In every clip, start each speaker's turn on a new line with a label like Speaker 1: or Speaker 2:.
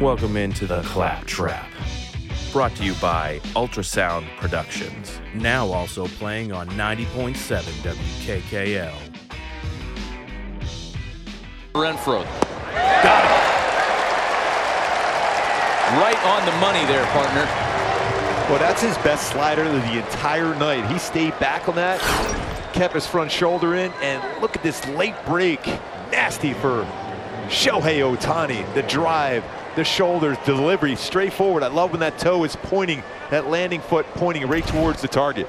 Speaker 1: Welcome into the Clapp Trap. Brought to you by Ultrasound Productions. Now also playing on 90.7 WKKL.
Speaker 2: Renfroe. Got it. Right on the money there, partner.
Speaker 3: Well, that's his best slider of the entire night. He stayed back on that, kept his front shoulder in, and look at this late break. Nasty for Shohei Ohtani. The drive, the shoulders, delivery, straight forward. I love when that toe is pointing, that landing foot pointing right towards the target.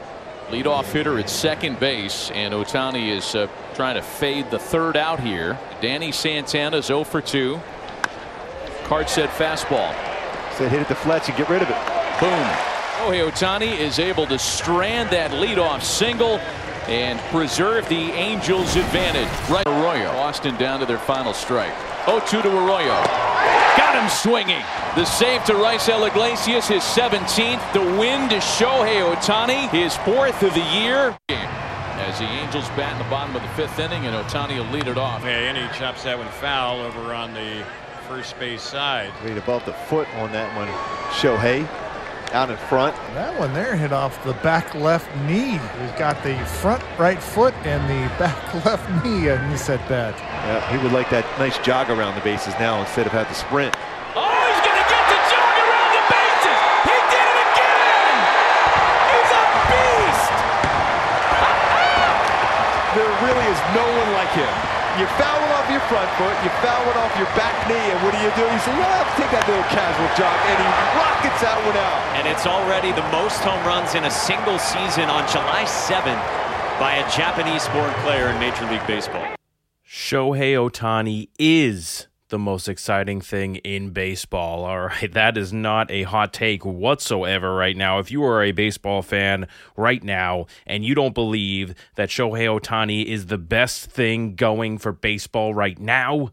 Speaker 2: Leadoff hitter at second base, and Ohtani is uh, trying to fade the third out here. Danny Santana's 0 for 2. Card said fastball.
Speaker 3: Said hit it to Fletch and get rid of it.
Speaker 2: Boom. Shohei Ohtani is able to strand that leadoff single and preserve the Angels' advantage. Right, Arroyo. Austin down to their final strike. 0-2 to Arroyo. Got him swinging. The save to Raisel Iglesias, his 17th. The win to Shohei Ohtani, his fourth of the year. As the Angels bat in the bottom of the fifth inning, and Ohtani will lead it off.
Speaker 4: Yeah, and he chops that one foul over on the first base side.
Speaker 3: Right above the foot on that one. Shohei out in front.
Speaker 5: That one there hit off the back left knee. He's got the front right foot and the back left knee, and he said that.
Speaker 3: Yeah, he would like that nice jog around the bases now instead of have to sprint.
Speaker 2: Oh, he's going to get the jog around the bases. He did it again. He's a beast.
Speaker 3: There really is no one like him. You foul one off your front foot, you foul one off your back knee, and what do you do? You say, well, I'll take that little casual jog, and he rockets that one out.
Speaker 6: And it's already the most home runs in a single season on July 7th by a Japanese-born player in Major League Baseball.
Speaker 1: Shohei Ohtani is the most exciting thing in baseball. All right, that is not a hot take whatsoever right now. If you are a baseball fan right now and you don't believe that Shohei Ohtani is the best thing going for baseball right now,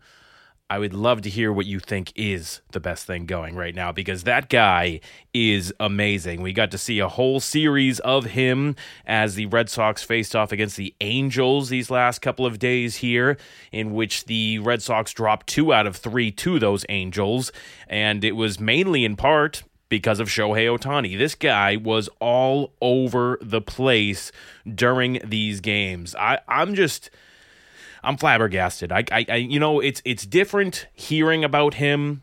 Speaker 1: I would love to hear what you think is the best thing going right now because that guy is amazing. We got to see a whole series of him as the Red Sox faced off against the Angels these last couple of days here, in which the Red Sox dropped two out of three to those Angels. And it was mainly in part because of Shohei Ohtani. This guy was all over the place during these games. I, I'm just. I'm flabbergasted. I, I, I, you know, it's it's different hearing about him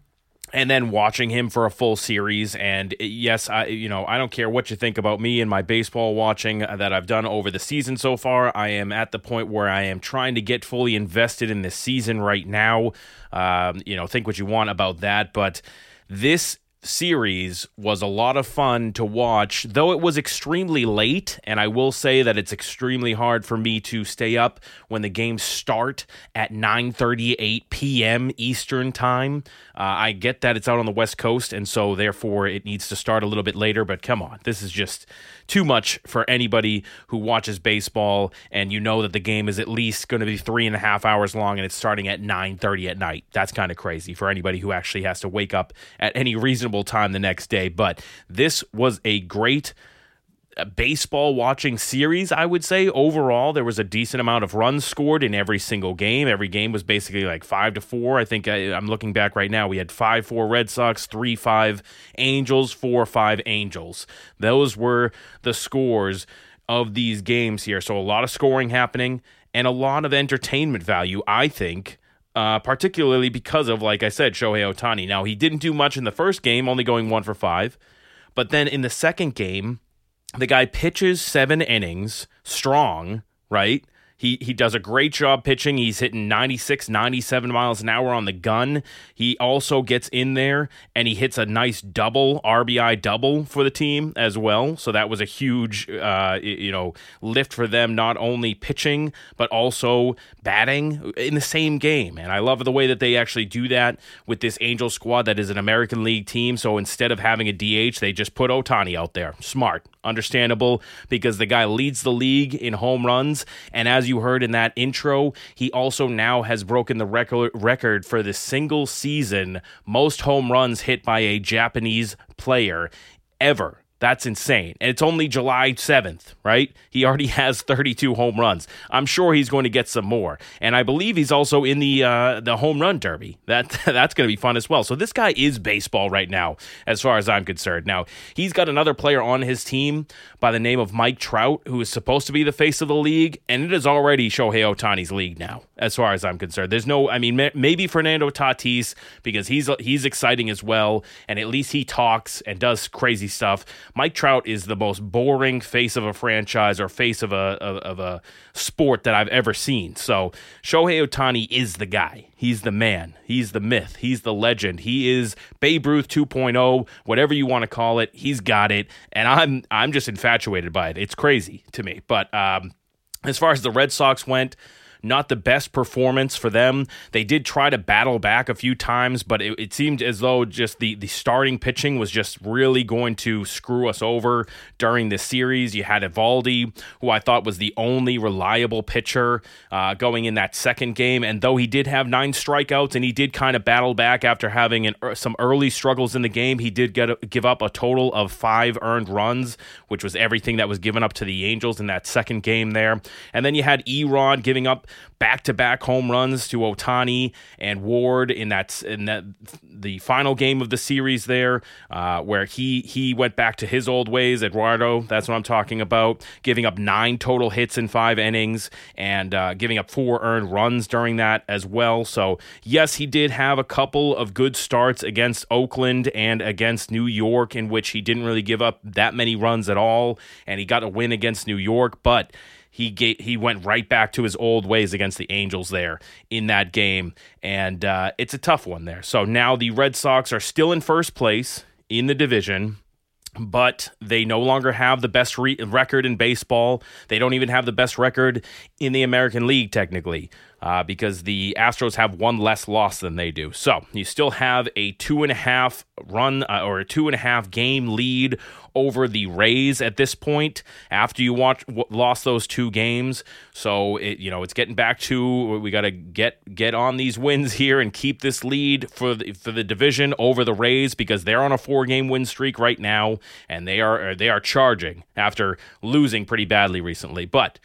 Speaker 1: and then watching him for a full series. And yes, I, you know, I don't care what you think about me and my baseball watching that I've done over the season so far. I am at the point where I am trying to get fully invested in this season right now. Um, you know, think what you want about that, but this series was a lot of fun to watch though it was extremely late and i will say that it's extremely hard for me to stay up when the games start at 9:38 p.m. eastern time uh, i get that it's out on the west coast and so therefore it needs to start a little bit later but come on this is just too much for anybody who watches baseball and you know that the game is at least going to be three and a half hours long and it's starting at 9.30 at night. That's kind of crazy for anybody who actually has to wake up at any reasonable time the next day. But this was a great baseball watching series, I would say. Overall, there was a decent amount of runs scored in every single game. Every game was basically like five to four. I think I, am looking back right now. We had five four Red Sox, three five Angels, four five Angels. Those were the scores of these games here. So a lot of scoring happening and a lot of entertainment value, I think. Uh, particularly because of, like I said, Shohei Ohtani. Now, he didn't do much in the first game, only going one for five. But then in the second game, the guy pitches seven innings strong, right? He he does a great job pitching. He's hitting 96, 97 miles an hour on the gun. He also gets in there and he hits a nice double RBI double for the team as well. So that was a huge uh, you know lift for them, not only pitching but also batting in the same game. And I love the way that they actually do that with this Angel squad that is an American League team. So instead of having a DH, they just put Ohtani out there. Smart, understandable because the guy leads the league in home runs, and as you heard in that intro, he also now has broken the record record for the single season most home runs hit by a Japanese player ever That's insane. And it's only July 7th, right? He already has 32 home runs. I'm sure he's going to get some more. And I believe he's also in the uh, the home run derby. That that's going to be fun as well. So this guy is baseball right now as far as I'm concerned. Now, he's got another player on his team by the name of Mike Trout who is supposed to be the face of the league and it is already Shohei Ohtani's league now as far as I'm concerned. There's no I mean maybe Fernando Tatis because he's he's exciting as well and at least he talks and does crazy stuff. Mike Trout is the most boring face of a franchise or face of a of, of a sport that I've ever seen. So Shohei Ohtani is the guy. He's the man. He's the myth. He's the legend. He is Babe Ruth 2.0, whatever you want to call it. He's got it, and I'm I'm just infatuated by it. It's crazy to me. But um, as far as the Red Sox went, not the best performance for them. They did try to battle back a few times, but it, it, seemed as though just the, the starting pitching was just really going to screw us over during this series. You had Eovaldi, who I thought was the only reliable pitcher uh, going in that second game. And though he did have nine strikeouts and he did kind of battle back after having an, er, some early struggles in the game, he did get a, give up a total of five earned runs, which was everything that was given up to the Angels in that second game there. And then you had Erod giving up back to back home runs to Ohtani and Ward in that in that the final game of the series there, uh, where he he went back to his old ways. Eduardo, that's what I'm talking about, giving up nine total hits in five innings and uh, giving up four earned runs during that as well. So yes, he did have a couple of good starts against Oakland and against New York, in which he didn't really give up that many runs at all, and he got a win against New York, but he he went right back to his old ways against the Angels there in that game, and uh, it's a tough one there. So now the Red Sox are still in first place in the division but they no longer have the best re- record in baseball. They don't even have the best record in the American League, technically uh, because the Astros have one less loss than they do. So you still have a two and a half run uh, or a two and a half game lead over the Rays at this point after you watch, w- lost those two games. So it, you know it's getting back to we got to get get on these wins here and keep this lead for the, for the division over the Rays because they're on a four game win streak right now and they are they are charging after losing pretty badly recently, but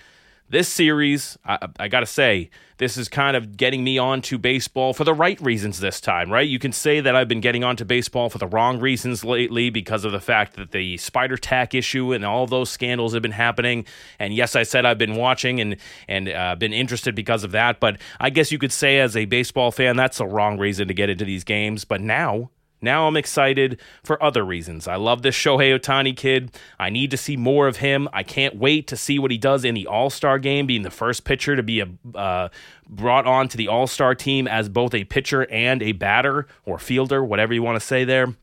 Speaker 1: this series, I, I got to say, this is kind of getting me onto baseball for the right reasons this time, right? You can say that I've been getting onto baseball for the wrong reasons lately because of the fact that the spider tack issue and all those scandals have been happening. And yes, I said I've been watching and and uh, been interested because of that. But I guess you could say as a baseball fan, that's the wrong reason to get into these games. But now now I'm excited for other reasons. I love this Shohei Ohtani kid. I need to see more of him. I can't wait to see what he does in the All Star game, being the first pitcher to be a, uh, brought on to the All Star team as both a pitcher and a batter or fielder, whatever you want to say there.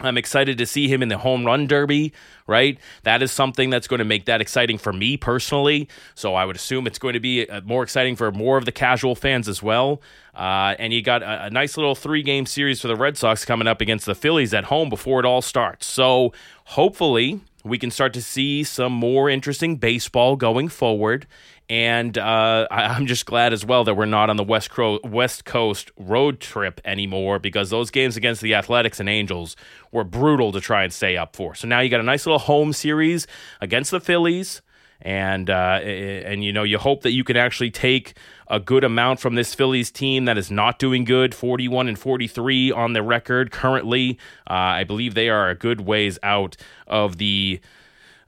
Speaker 1: I'm excited to see him in the home run derby, right? That is something that's going to make that exciting for me personally. So I would assume it's going to be uh, more exciting for more of the casual fans as well. Uh, and you got a, a nice little three game series for the Red Sox coming up against the Phillies at home before it all starts. So hopefully we can start to see some more interesting baseball going forward. And uh, I, am just glad as well that we're not on the West, Cro- West Coast road trip anymore because those games against the Athletics and Angels were brutal to try and stay up for. So now you got a nice little home series against the Phillies. And uh, and you know you hope that you can actually take a good amount from this Phillies team that is not doing good, 41 and 43 on the record currently. Uh, I believe they are a good ways out of the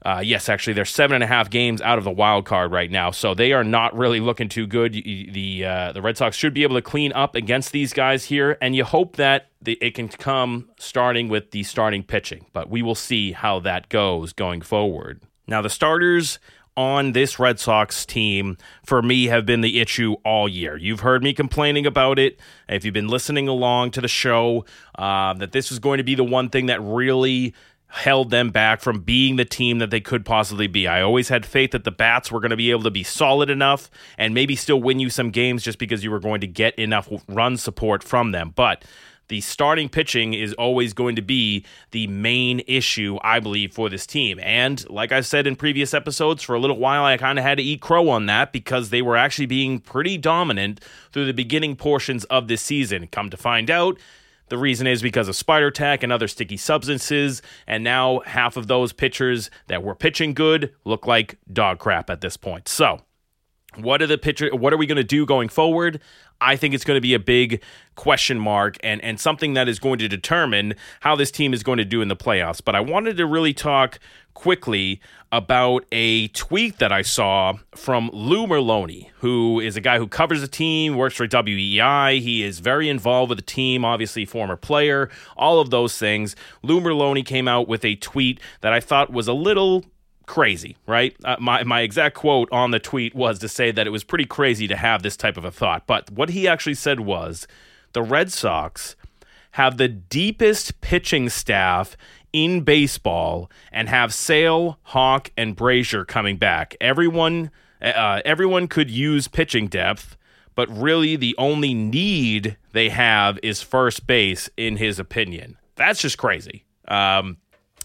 Speaker 1: uh, yes, actually, they're seven and a half games out of the wild card right now, so they are not really looking too good. The uh, the Red Sox should be able to clean up against these guys here, and you hope that the, it can come starting with the starting pitching. But we will see how that goes going forward. Now, the starters on this Red Sox team for me have been the issue all year. You've heard me complaining about it. If you've been listening along to the show, uh, that this is going to be the one thing that really held them back from being the team that they could possibly be. I always had faith that the Bats were going to be able to be solid enough and maybe still win you some games just because you were going to get enough run support from them. But the starting pitching is always going to be the main issue, I believe, for this team. And like I said in previous episodes, for a little while, I kind of had to eat crow on that because they were actually being pretty dominant through the beginning portions of this season. Come to find out, The reason is because of spider tack and other sticky substances, and now half of those pitchers that were pitching good look like dog crap at this point. So, what are the pitcher? What are we going to do going forward? I think it's going to be a big question mark and and something that is going to determine how this team is going to do in the playoffs. But I wanted to really talk quickly about a tweet that I saw from Lou Merloni, who is a guy who covers the team, works for WEEI. He is very involved with the team, obviously former player, all of those things. Lou Merloni came out with a tweet that I thought was a little crazy, right? Uh, my my exact quote on the tweet was to say that it was pretty crazy to have this type of a thought. But what he actually said was the Red Sox have the deepest pitching staff in baseball and have Sale, Houck, and Brasier coming back. Everyone uh, everyone could use pitching depth, but really the only need they have is first base, in his opinion. That's just crazy. Um,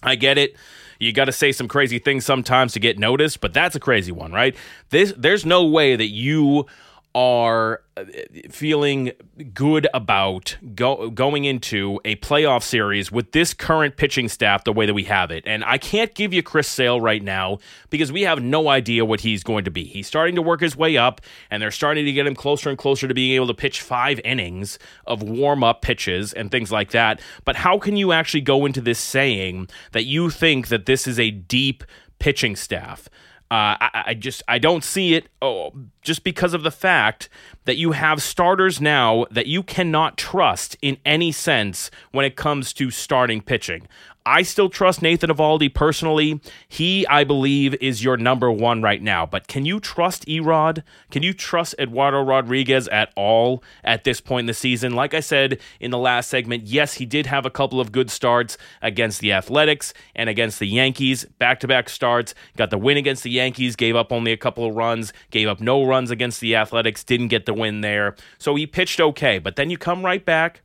Speaker 1: I get it you got to say some crazy things sometimes to get noticed, but that's a crazy one, right? This there's no way that you are uh, feeling good about go, going into a playoff series with this current pitching staff the way that we have it. And I can't give you Chris Sale right now because we have no idea what he's going to be. He's starting to work his way up, and they're starting to get him closer and closer to being able to pitch five innings of warm up pitches and things like that. But how can you actually go into this saying that you think that this is a deep pitching staff? Uh, I, I, just I don't see it oh, just because of the fact that you have starters now that you cannot trust in any sense when it comes to starting pitching. I still trust Nathan Eovaldi personally. He, I believe, is your number one right now. But can you trust Erod? Can you trust Eduardo Rodriguez at all at this point in the season? Like I said in the last segment, yes, he did have a couple of good starts against the Athletics and against the Yankees. Back to back starts. Got the win against the Yankees, gave up only a couple of runs, gave up no runs against the Athletics, didn't get the win there. So he pitched okay. But then you come right back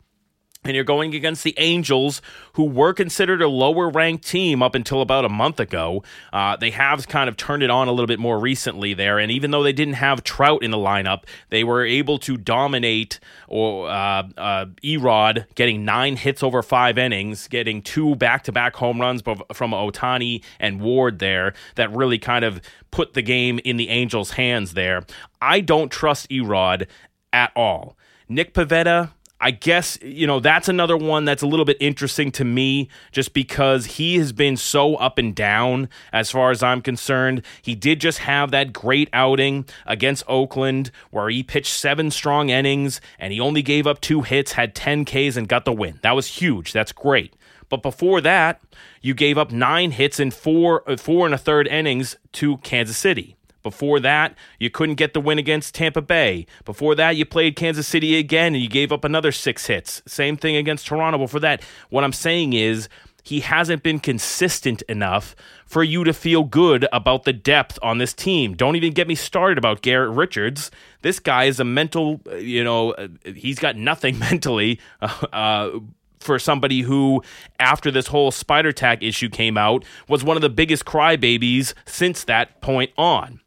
Speaker 1: and you're going against the Angels, who were considered a lower ranked team up until about a month ago. Uh, they have kind of turned it on a little bit more recently there, and even though they didn't have Trout in the lineup, they were able to dominate or uh, uh, Erod, getting nine hits over five innings, getting two back to back home runs from Ohtani and Ward there that really kind of put the game in the Angels' hands there. I don't trust Erod at all. Nick Pivetta, I guess, you know, that's another one that's a little bit interesting to me just because he has been so up and down as far as I'm concerned. He did just have that great outing against Oakland where he pitched seven strong innings and he only gave up two hits, had 10 Ks, and got the win. That was huge. That's great. But before that, you gave up nine hits in four, uh, four and a third innings to Kansas City. Before that, you couldn't get the win against Tampa Bay. Before that, you played Kansas City again and you gave up another six hits. Same thing against Toronto. Before that, what I'm saying is he hasn't been consistent enough for you to feel good about the depth on this team. Don't even get me started about Garrett Richards. This guy is a mental, you know, he's got nothing mentally. Uh, uh, for somebody who, after this whole spider tack issue came out, was one of the biggest crybabies since that point on.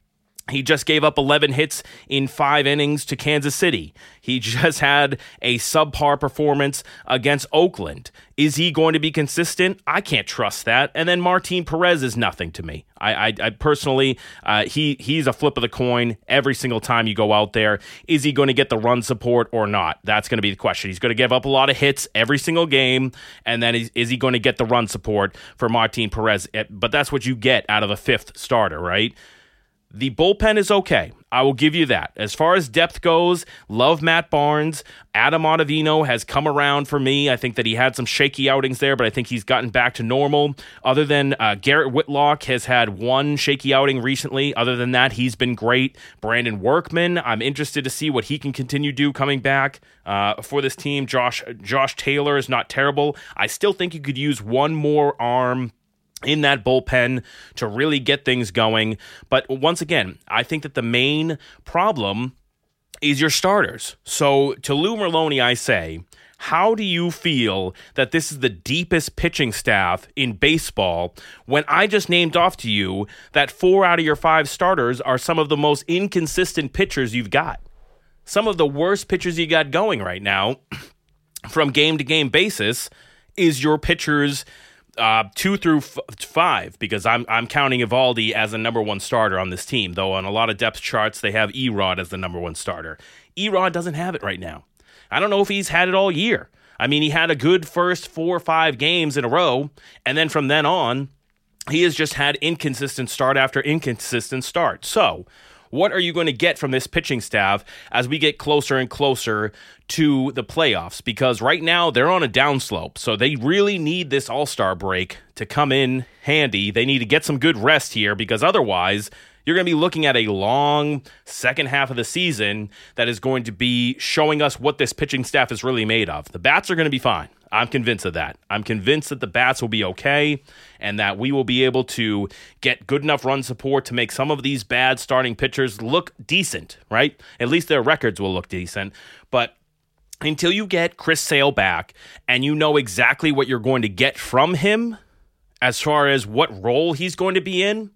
Speaker 1: He just gave up 11 hits in five innings to Kansas City. He just had a subpar performance against Oakland. Is he going to be consistent? I can't trust that. And then Martin Perez is nothing to me. I, I, I personally, uh, he he's a flip of the coin every single time you go out there. Is he going to get the run support or not? That's going to be the question. He's going to give up a lot of hits every single game, and then is, is he going to get the run support for Martin Perez? But that's what you get out of a fifth starter, right? The bullpen is okay. I will give you that. As far as depth goes, love Matt Barnes. Adam Ottavino has come around for me. I think that he had some shaky outings there, but I think he's gotten back to normal. Other than uh, Garrett Whitlock has had one shaky outing recently. Other than that, he's been great. Brandon Workman, I'm interested to see what he can continue to do coming back uh, for this team. Josh Josh Taylor is not terrible. I still think you could use one more arm in that bullpen to really get things going. But once again, I think that the main problem is your starters. So to Lou Merloni, I say, how do you feel that this is the deepest pitching staff in baseball when I just named off to you that four out of your five starters are some of the most inconsistent pitchers you've got? Some of the worst pitchers you got going right now from game to game basis is your pitchers uh, two through f- five because I'm I'm counting Eovaldi as a number one starter on this team. Though on a lot of depth charts they have Erod as the number one starter. Erod doesn't have it right now. I don't know if he's had it all year. I mean, he had a good first four or five games in a row, and then from then on, he has just had inconsistent start after inconsistent start. So what are you going to get from this pitching staff as we get closer and closer to the playoffs? Because right now they're on a downslope. So they really need this all star break to come in handy. They need to get some good rest here because otherwise, you're going to be looking at a long second half of the season that is going to be showing us what this pitching staff is really made of. The bats are going to be fine. I'm convinced of that. I'm convinced that the bats will be okay and that we will be able to get good enough run support to make some of these bad starting pitchers look decent, right? At least their records will look decent. But until you get Chris Sale back and you know exactly what you're going to get from him as far as what role he's going to be in,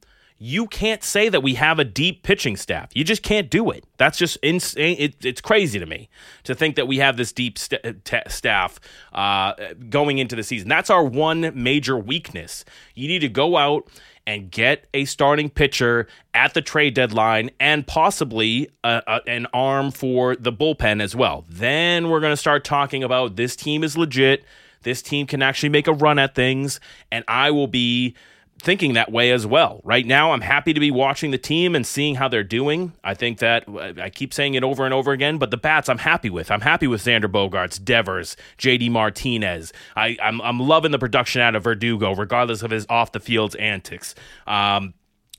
Speaker 1: you can't say that we have a deep pitching staff. You just can't do it. That's just insane. It, it's crazy to me to think that we have this deep st- t- staff uh, going into the season. That's our one major weakness. You need to go out and get a starting pitcher at the trade deadline and possibly a, a, an arm for the bullpen as well. Then we're going to start talking about this team is legit. This team can actually make a run at things, and I will be thinking that way as well. Right now, I'm happy to be watching the team and seeing how they're doing. I think that I keep saying it over and over again, but the bats I'm happy with. I'm happy with Xander Bogaerts, Devers, JD Martinez. I, I'm, I'm loving the production out of Verdugo, regardless of his off the field antics. Um,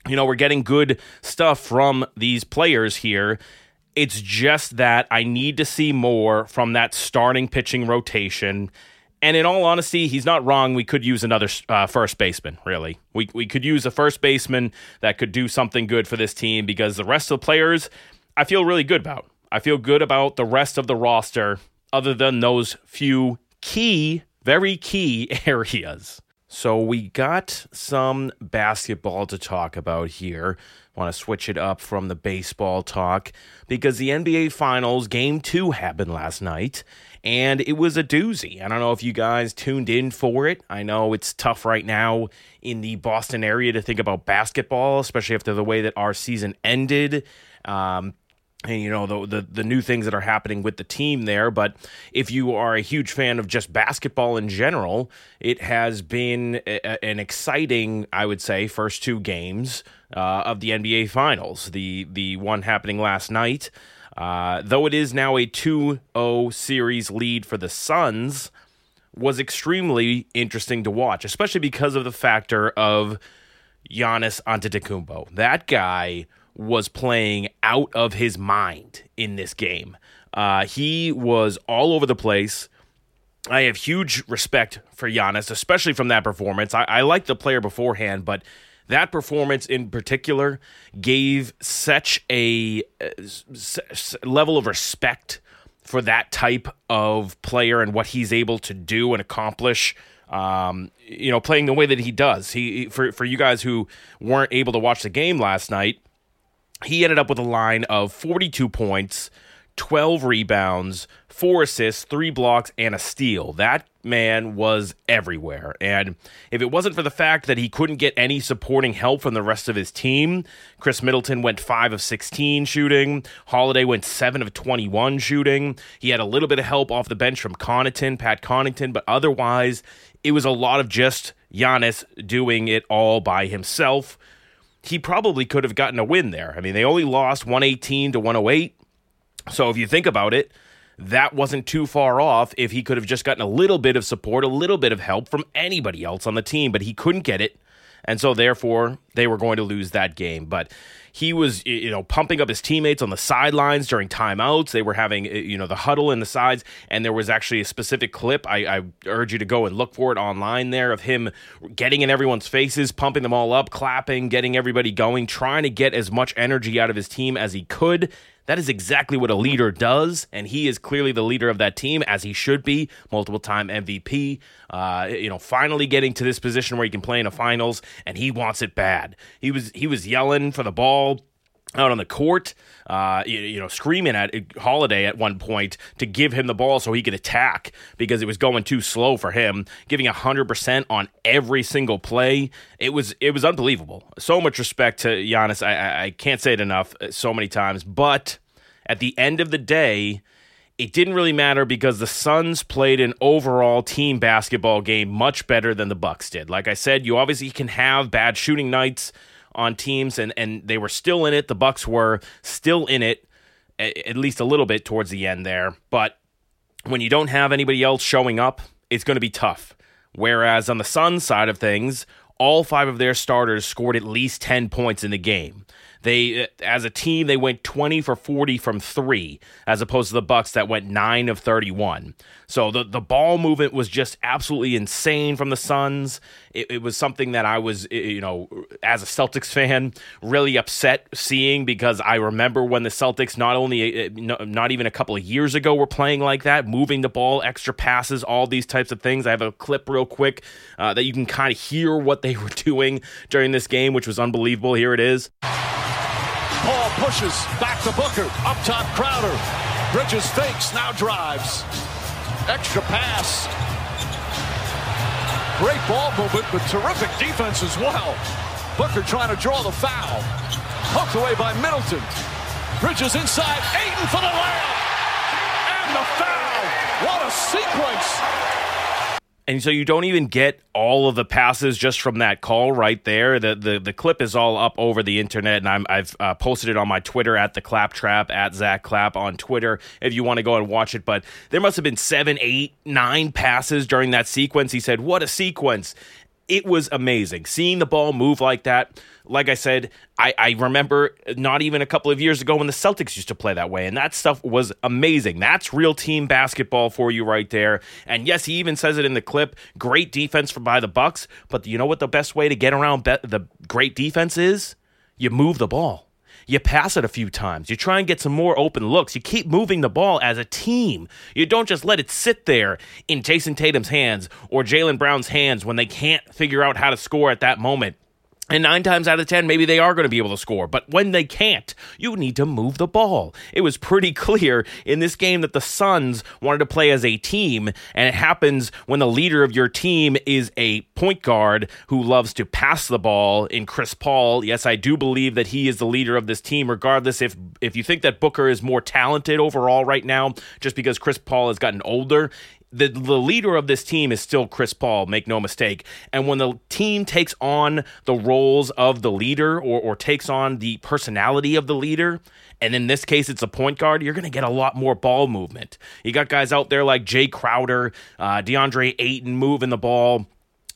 Speaker 1: you know, we're getting good stuff from these players here. It's just that I need to see more from that starting pitching rotation and in all honesty, he's not wrong. We could use another uh, first baseman, really. We, we could use a first baseman that could do something good for this team because the rest of the players, I feel really good about. I feel good about the rest of the roster, other than those few key, very key areas. So we got some basketball to talk about here. Want to switch it up from the baseball talk because the NBA Finals game 2 happened last night and it was a doozy. I don't know if you guys tuned in for it. I know it's tough right now in the Boston area to think about basketball, especially after the way that our season ended. Um, and you know the, the, the new things that are happening with the team there. But if you are a huge fan of just basketball in general, it has been a, an exciting, I would say, first two games uh, of the NBA Finals. The the one happening last night. Uh, though it is now a 2 0 series lead for the Suns, was extremely interesting to watch, especially because of the factor of Giannis Antetokounmpo. That guy was playing out of his mind in this game. Uh, he was all over the place. I have huge respect for Giannis, especially from that performance. I, I like the player beforehand, but that performance in particular gave such a uh, level of respect for that type of player and what he's able to do and accomplish. Um, you know, playing the way that he does. He for for you guys who weren't able to watch the game last night, he ended up with a line of 42 points, 12 rebounds, four assists, three blocks, and a steal. That man was everywhere. And if it wasn't for the fact that he couldn't get any supporting help from the rest of his team, Khris Middleton went 5 of 16 shooting, Holiday went 7 of 21 shooting. He had a little bit of help off the bench from Connaughton, Pat Connaughton, but otherwise, it was a lot of just Giannis doing it all by himself. He probably could have gotten a win there. I mean, they only lost 118 to 108. So if you think about it, that wasn't too far off if he could have just gotten a little bit of support, a little bit of help from anybody else on the team, but he couldn't get it. And so, therefore, they were going to lose that game. But he was, you know, pumping up his teammates on the sidelines during timeouts. They were having, you know, the huddle in the sides. And there was actually a specific clip. I, I urge you to go and look for it online there of him getting in everyone's faces, pumping them all up, clapping, getting everybody going, trying to get as much energy out of his team as he could. That is exactly what a leader does, and he is clearly the leader of that team, as he should be. Multiple time MVP. Uh, you know, finally getting to this position where he can play in a finals, and he wants it bad. He was he was yelling for the ball out on the court, uh, you, you, know, screaming at Holiday at one point to give him the ball so he could attack because it was going too slow for him. Giving hundred percent on every single play, it was it was unbelievable. So much respect to Giannis. I, I can't say it enough. Uh, so many times, but at the end of the day. It didn't really matter because the Suns played an overall team basketball game much better than the Bucks did. Like I said, you obviously can have bad shooting nights, on teams, and and they were still in it. The Bucks were still in it, at least a little bit towards the end there. But when you don't have anybody else showing up, it's going to be tough. Whereas on the Suns side of things, all five of their starters scored at least 10 points in the game. They, as a team, they went 20 for 40 from three, as opposed to the Bucks that went nine of 31. So the the ball movement was just absolutely insane from the Suns. It, it was something that I was, you know, as a Celtics fan, really upset seeing because I remember when the Celtics not only uh, not even a couple of years ago were playing like that, moving the ball, extra passes, all these types of things. I have a clip real quick uh, that you can kind of hear what they were doing during this game, which was unbelievable. Here it is.
Speaker 7: Pushes back to Booker. Up top, Crowder. Bridges fakes, now drives. Extra pass. Great ball movement, but terrific defense as well. Booker trying to draw the foul. Hooked away by Middleton. Bridges inside. Ayton for the layup. And the foul. What a sequence.
Speaker 1: And so you don't even get all of the passes just from that call right there. The the, the clip is all up over the internet, and i have uh, posted it on my Twitter at the Clapp Trap at Zack Clapp on Twitter if you want to go and watch it. But there must have been seven, eight, nine passes during that sequence. He said, "What a sequence!" It was amazing seeing the ball move like that. Like I said, I, I, remember not even a couple of years ago when the Celtics used to play that way, and that stuff was amazing. That's real team basketball for you right there. And yes, he even says it in the clip. Great defense for by the Bucks, but you know what the best way to get around be- the great defense is? You move the ball. You pass it a few times. You try and get some more open looks. You keep moving the ball as a team. You don't just let it sit there in Jayson Tatum's hands or Jaylen Brown's hands when they can't figure out how to score at that moment. And nine times out of ten, maybe they are going to be able to score. But when they can't, you need to move the ball. It was pretty clear in this game that the Suns wanted to play as a team. And it happens when the leader of your team is a point guard who loves to pass the ball in Chris Paul. Yes, I do believe that he is the leader of this team, regardless if, if you think that Booker is more talented overall right now, just because Chris Paul has gotten older the the leader of this team is still Chris Paul, make no mistake. And when the team takes on the roles of the leader or, or takes on the personality of the leader, and in this case it's a point guard, you're going to get a lot more ball movement. You got guys out there like Jae Crowder, uh, DeAndre Ayton moving the ball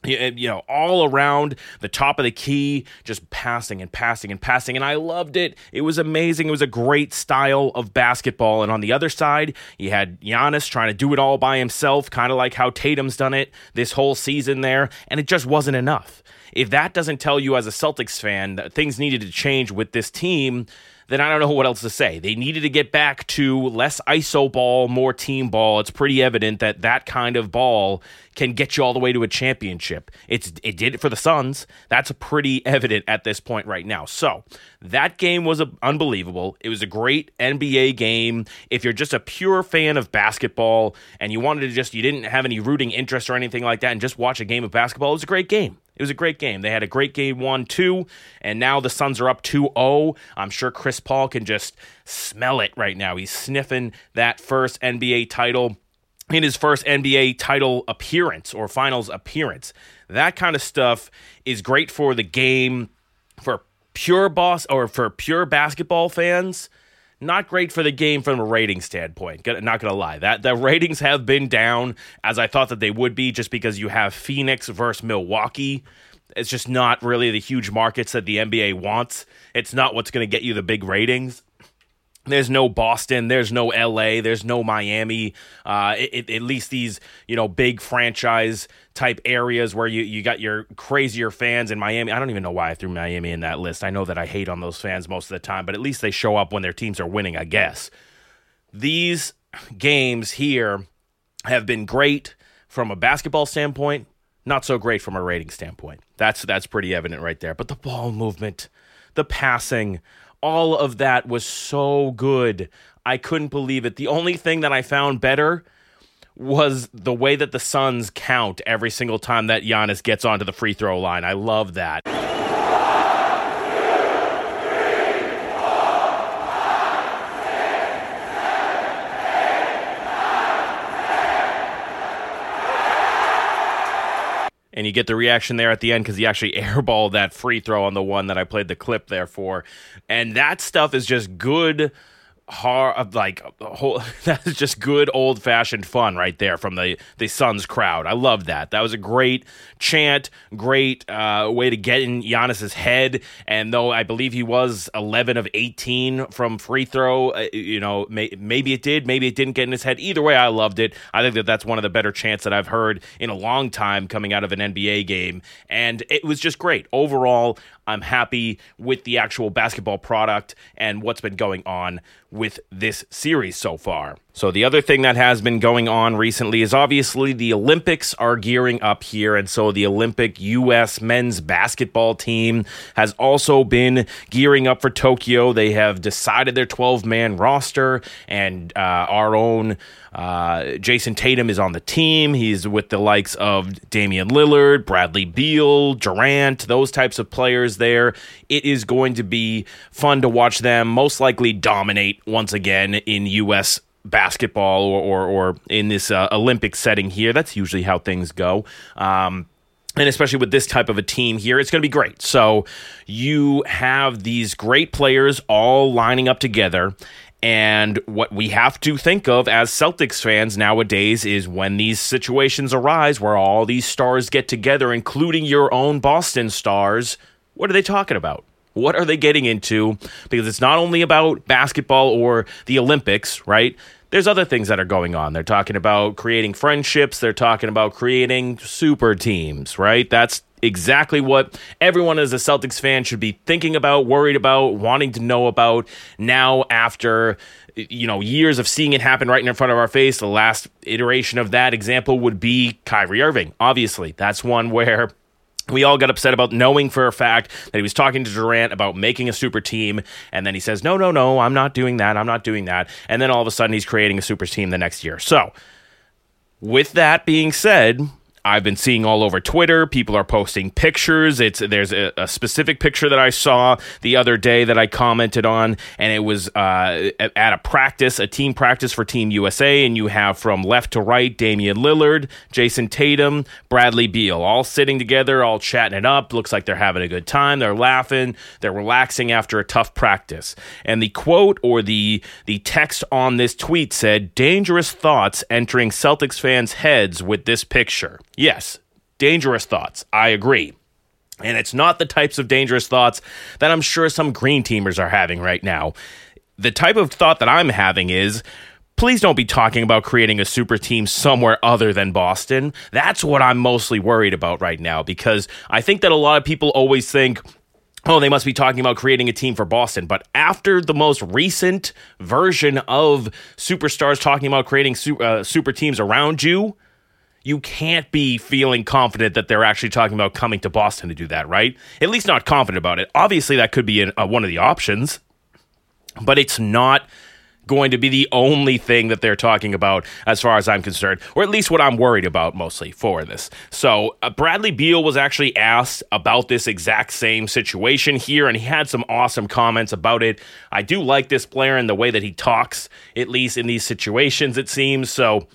Speaker 1: Eh, you know, all around the top of the key, just passing and passing and passing. And I loved it. It was amazing. It was a great style of basketball. And on the other side, you had Giannis trying to do it all by himself, kind of like how Tatum's done it this whole season there. And it just wasn't enough. If that doesn't tell you as a Celtics fan that things needed to change with this team, then I don't know what else to say. They needed to get back to less ISO ball, more team ball. It's pretty evident that that kind of ball can get you all the way to a championship. It's it did it for the Suns. That's pretty evident at this point right now. So that game was unbelievable. It was a great NBA game. If you're just a pure fan of basketball and you wanted to just you didn't have any rooting interest or anything like that, and just watch a game of basketball, it was a great game. It was a great game. They had a great game one, two, and now the Suns are up 2 0. I'm sure Chris Paul can just smell it right now. He's sniffing that first NBA title in his first NBA title appearance or finals appearance. That kind of stuff is great for the game, for pure boss or for pure basketball fans not great for the game from a rating standpoint. Not gonna lie, that the ratings have been down as I thought that they would be, just because you have Phoenix versus Milwaukee. It's just not really the huge markets that the NBA wants. It's not what's to get you the big ratings. There's no Boston, there's no LA, there's no Miami. Uh, it, it, at least these you know big franchise type areas where you you got your crazier fans in Miami. I don't even know why I threw Miami in that list. I know that I hate on those fans most of the time, but at least they show up when their teams are winning. I guess these games here have been great from a basketball standpoint, not so great from a rating standpoint. That's that's pretty evident right there. But the ball movement, the passing All of that was so good. I couldn't believe it. The only thing that I found better was the way that the Suns count every single time that Giannis gets onto the free throw line. I love that. And you get the reaction there at the end because he actually airballed that free throw on the one that I played the clip there for. And that stuff is just good hard like whole that's just good old fashioned fun right there from the the Suns crowd. I love that. That was a great chant, great uh, way to get in Giannis's head. And though I believe he was 11 of 18 from free throw, uh, you know, may, maybe it did, maybe it didn't get in his head. Either way, I loved it. I think that that's one of the better chants that I've heard in a long time coming out of an NBA game, and it was just great overall. I'm happy with the actual basketball product and what's been going on with this series so far. So, the other thing that has been going on recently is obviously the Olympics are gearing up here. And so, the Olympic U.S. men's basketball team has also been gearing up for Tokyo. They have decided their 12 man roster, and uh, our own uh, Jayson Tatum is on the team. He's with the likes of Damian Lillard, Bradley Beal, Durant, those types of players there. It is going to be fun to watch them most likely dominate once again in U.S basketball or, or, or in this uh, Olympic setting here. That's usually how things go. Um, and especially with this type of a team here, it's going to be great. So you have these great players all lining up together. And what we have to think of as Celtics fans nowadays is when these situations arise where all these stars get together, including your own Boston stars, what are they talking about? What are they getting into? Because it's not only about basketball or the Olympics, right? There's other things that are going on. They're talking about creating friendships, they're talking about creating super teams, right? That's exactly what everyone as a Celtics fan should be thinking about, worried about, wanting to know about now after you know years of seeing it happen right in front of our face. The last iteration of that example would be Kyrie Irving. Obviously, that's one where we all got upset about knowing for a fact that he was talking to Durant about making a super team. And then he says, no, no, no, I'm not doing that. I'm not doing that. And then all of a sudden he's creating a super team the next year. So, with that being said, I've been seeing all over Twitter. People are posting pictures. It's there's a, a, specific picture that I saw the other day that I commented on, and it was uh, at a practice, a team practice for Team USA, and you have from left to right Damian Lillard, Jayson Tatum, Bradley Beal, all sitting together, all chatting it up. Looks like they're having a good time. They're laughing. They're relaxing after a tough practice. And the quote or the the text on this tweet said, "Dangerous thoughts entering Celtics fans' heads with this picture." Yes, dangerous thoughts. I agree. And it's not the types of dangerous thoughts that I'm sure some green teamers are having right now. The type of thought that I'm having is please don't be talking about creating a super team somewhere other than Boston. That's what I'm mostly worried about right now because I think that a lot of people always think, oh, they must be talking about creating a team for Boston. But after the most recent version of superstars talking about creating su- uh, super teams around you, you can't be feeling confident that they're actually talking about coming to Boston to do that, right? At least not confident about it. Obviously, that could be uh, one of the options, but it's not going to be the only thing that they're talking about as far as I'm concerned, or at least what I'm worried about mostly for this. So, uh, Bradley Beal was actually asked about this exact same situation here, and he had some awesome comments about it. I do like this player and the way that he talks, at least in these situations, it seems. So,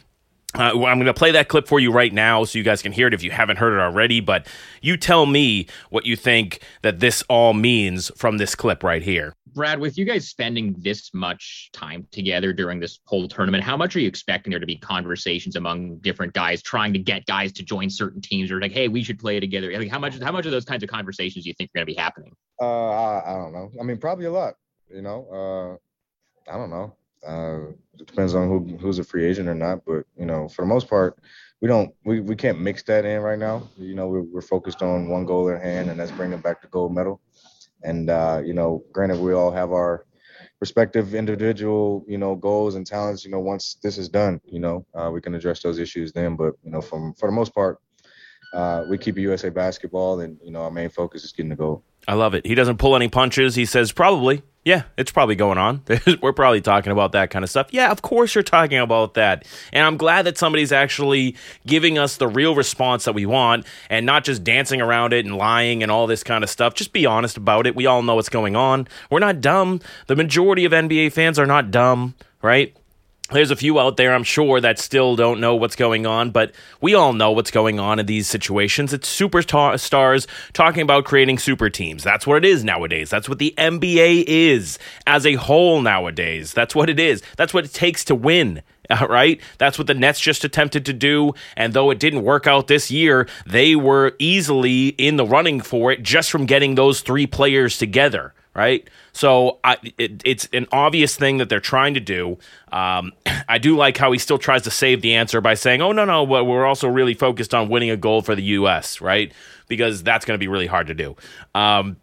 Speaker 1: uh, I'm going to play that clip for you right now so you guys can hear it if you haven't heard it already. But you tell me what you think that this all means from this clip right here.
Speaker 8: Brad, with you guys spending this much time together during this whole tournament, how much are you expecting there to be conversations among different guys trying to get guys to join certain teams or like, hey, we should play together? Like, how much how much of those kinds of conversations do you think are going to be happening?
Speaker 9: Uh, I, I don't know. I mean, probably a lot. You know, uh, I don't know. Uh, it depends on who who's a free agent or not, but you know, for the most part, we don't we, we can't mix that in right now. You know, we're, we're focused on one goal at hand, and that's bringing back the gold medal. And uh, you know, granted, we all have our respective individual you know goals and talents. You know, once this is done, you know, uh, we can address those issues then. But you know, from for the most part, uh, we keep USA basketball, and you know, our main focus is getting the goal.
Speaker 1: I love it. He doesn't pull any punches. He says, probably. Yeah, it's probably going on. We're probably talking about that kind of stuff. Yeah, of course you're talking about that. And I'm glad that somebody's actually giving us the real response that we want and not just dancing around it and lying and all this kind of stuff. Just be honest about it. We all know what's going on. We're not dumb. The majority of NBA fans are not dumb, right? There's a few out there, I'm sure, that still don't know what's going on, but we all know what's going on in these situations. It's superstars talking about creating super teams. That's what it is nowadays. That's what the NBA is as a whole nowadays. That's what it is. That's what it takes to win. Right? That's what the Nets just attempted to do. And though it didn't work out this year, they were easily in the running for it just from getting those three players together right? So I, it, it's an obvious thing that they're trying to do. Um, I do like how he still tries to save the answer by saying, "Oh no, no, we're also really focused on winning a goal for the U.S." Right? Because that's going to be really hard to do. Um,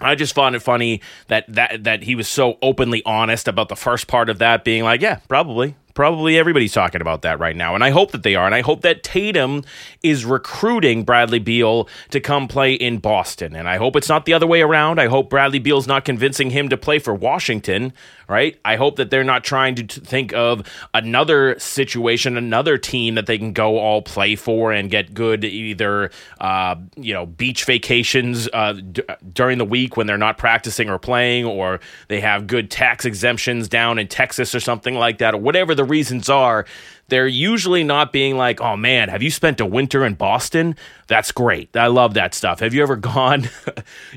Speaker 1: I just found it funny that that that he was so openly honest about the first part of that, being like, "Yeah, probably, Probably everybody's talking about that right now. And I hope that they are. And I hope that Tatum is recruiting Bradley Beal to come play in Boston. And I hope it's not the other way around. I hope Bradley Beal's not convincing him to play for Washington, right? I hope that they're not trying to think of another situation, another team that they can go all play for and get good either, uh, you know, beach vacations uh, d- during the week when they're not practicing or playing, or they have good tax exemptions down in Texas or something like that, or whatever the reasons are, they're usually not being like, oh man, have you spent a winter in Boston? That's great. I love that stuff. Have you ever gone,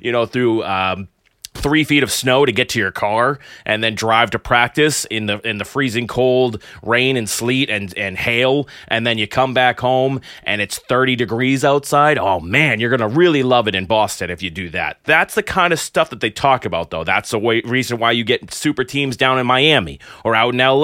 Speaker 1: you know, through um, three feet of snow to get to your car and then drive to practice in the in the freezing cold rain and sleet and and hail. And then you come back home and it's 30 degrees outside. Oh man you're gonna really love it in boston if you do that. That's the kind of stuff that they talk about though. That's the way, reason why you get super teams down in miami or out in la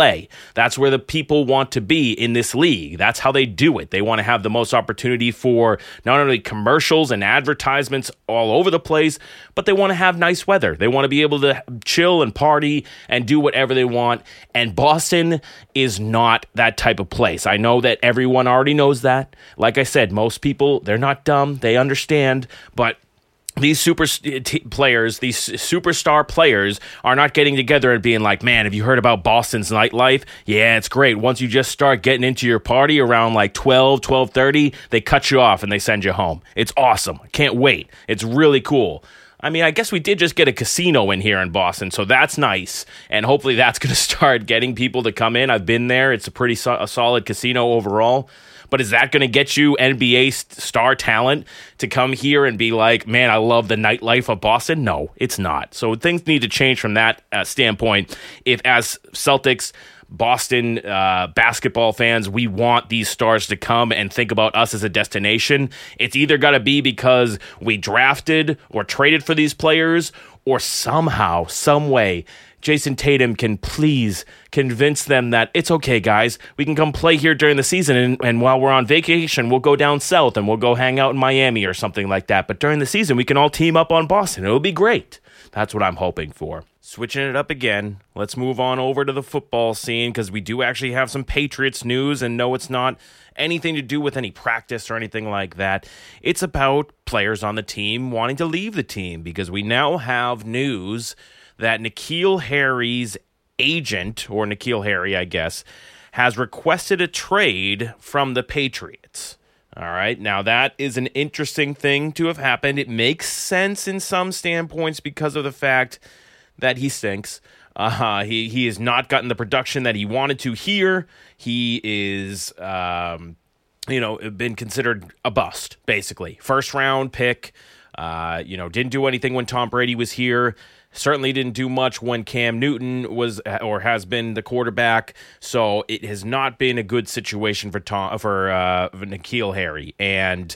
Speaker 1: that's where the people want to be in this league. That's how they do it. They want to have the most opportunity for not only commercials and advertisements all over the place but they want to have nice weather weather. They want to be able to chill and party and do whatever they want. And Boston is not that type of place. I know that everyone already knows that. Like I said, most people, they're not dumb, they understand, but these super uh, t- players, these superstar players, are not getting together and being like, "Man, have you heard about Boston's nightlife? Yeah, it's great. Once you just start getting into your party around like 12, 12:30, they cut you off and they send you home. It's awesome. Can't wait. It's really cool." I mean, I guess we did just get a casino in here in Boston, so that's nice. And hopefully that's going to start getting people to come in. I've been there. It's a pretty so- a solid casino overall. But is that going to get you NBA star talent to come here and be like, man, I love the nightlife of Boston? No, it's not. So things need to change from that uh, standpoint. If, as Celtics, Boston uh, basketball fans, we want these stars to come and think about us as a destination. It's either got to be because we drafted or traded for these players, or somehow, some way, Jayson Tatum can please convince them that it's okay, guys. We can come play here during the season, and, and, while we're on vacation, we'll go down south and we'll go hang out in Miami or something like that. But during the season, we can all team up on Boston. It'll be great. That's what I'm hoping for. Switching it up again, let's move on over to the football scene because we do actually have some Patriots news, and no, it's not anything to do with any practice or anything like that. It's about players on the team wanting to leave the team because we now have news that N'Keal Harry's agent, or N'Keal Harry, I guess, has requested a trade from the Patriots. All right. Now, that is an interesting thing to have happened. It makes sense in some standpoints because of the fact that he stinks. Uh, he, he has not gotten the production that he wanted to here. He is, um, you know, been considered a bust, basically. First round pick. Uh, you know, didn't do anything when Tom Brady was here. Certainly didn't do much when Cam Newton was or has been the quarterback. So it has not been a good situation for Tom for uh, N'Keal Harry and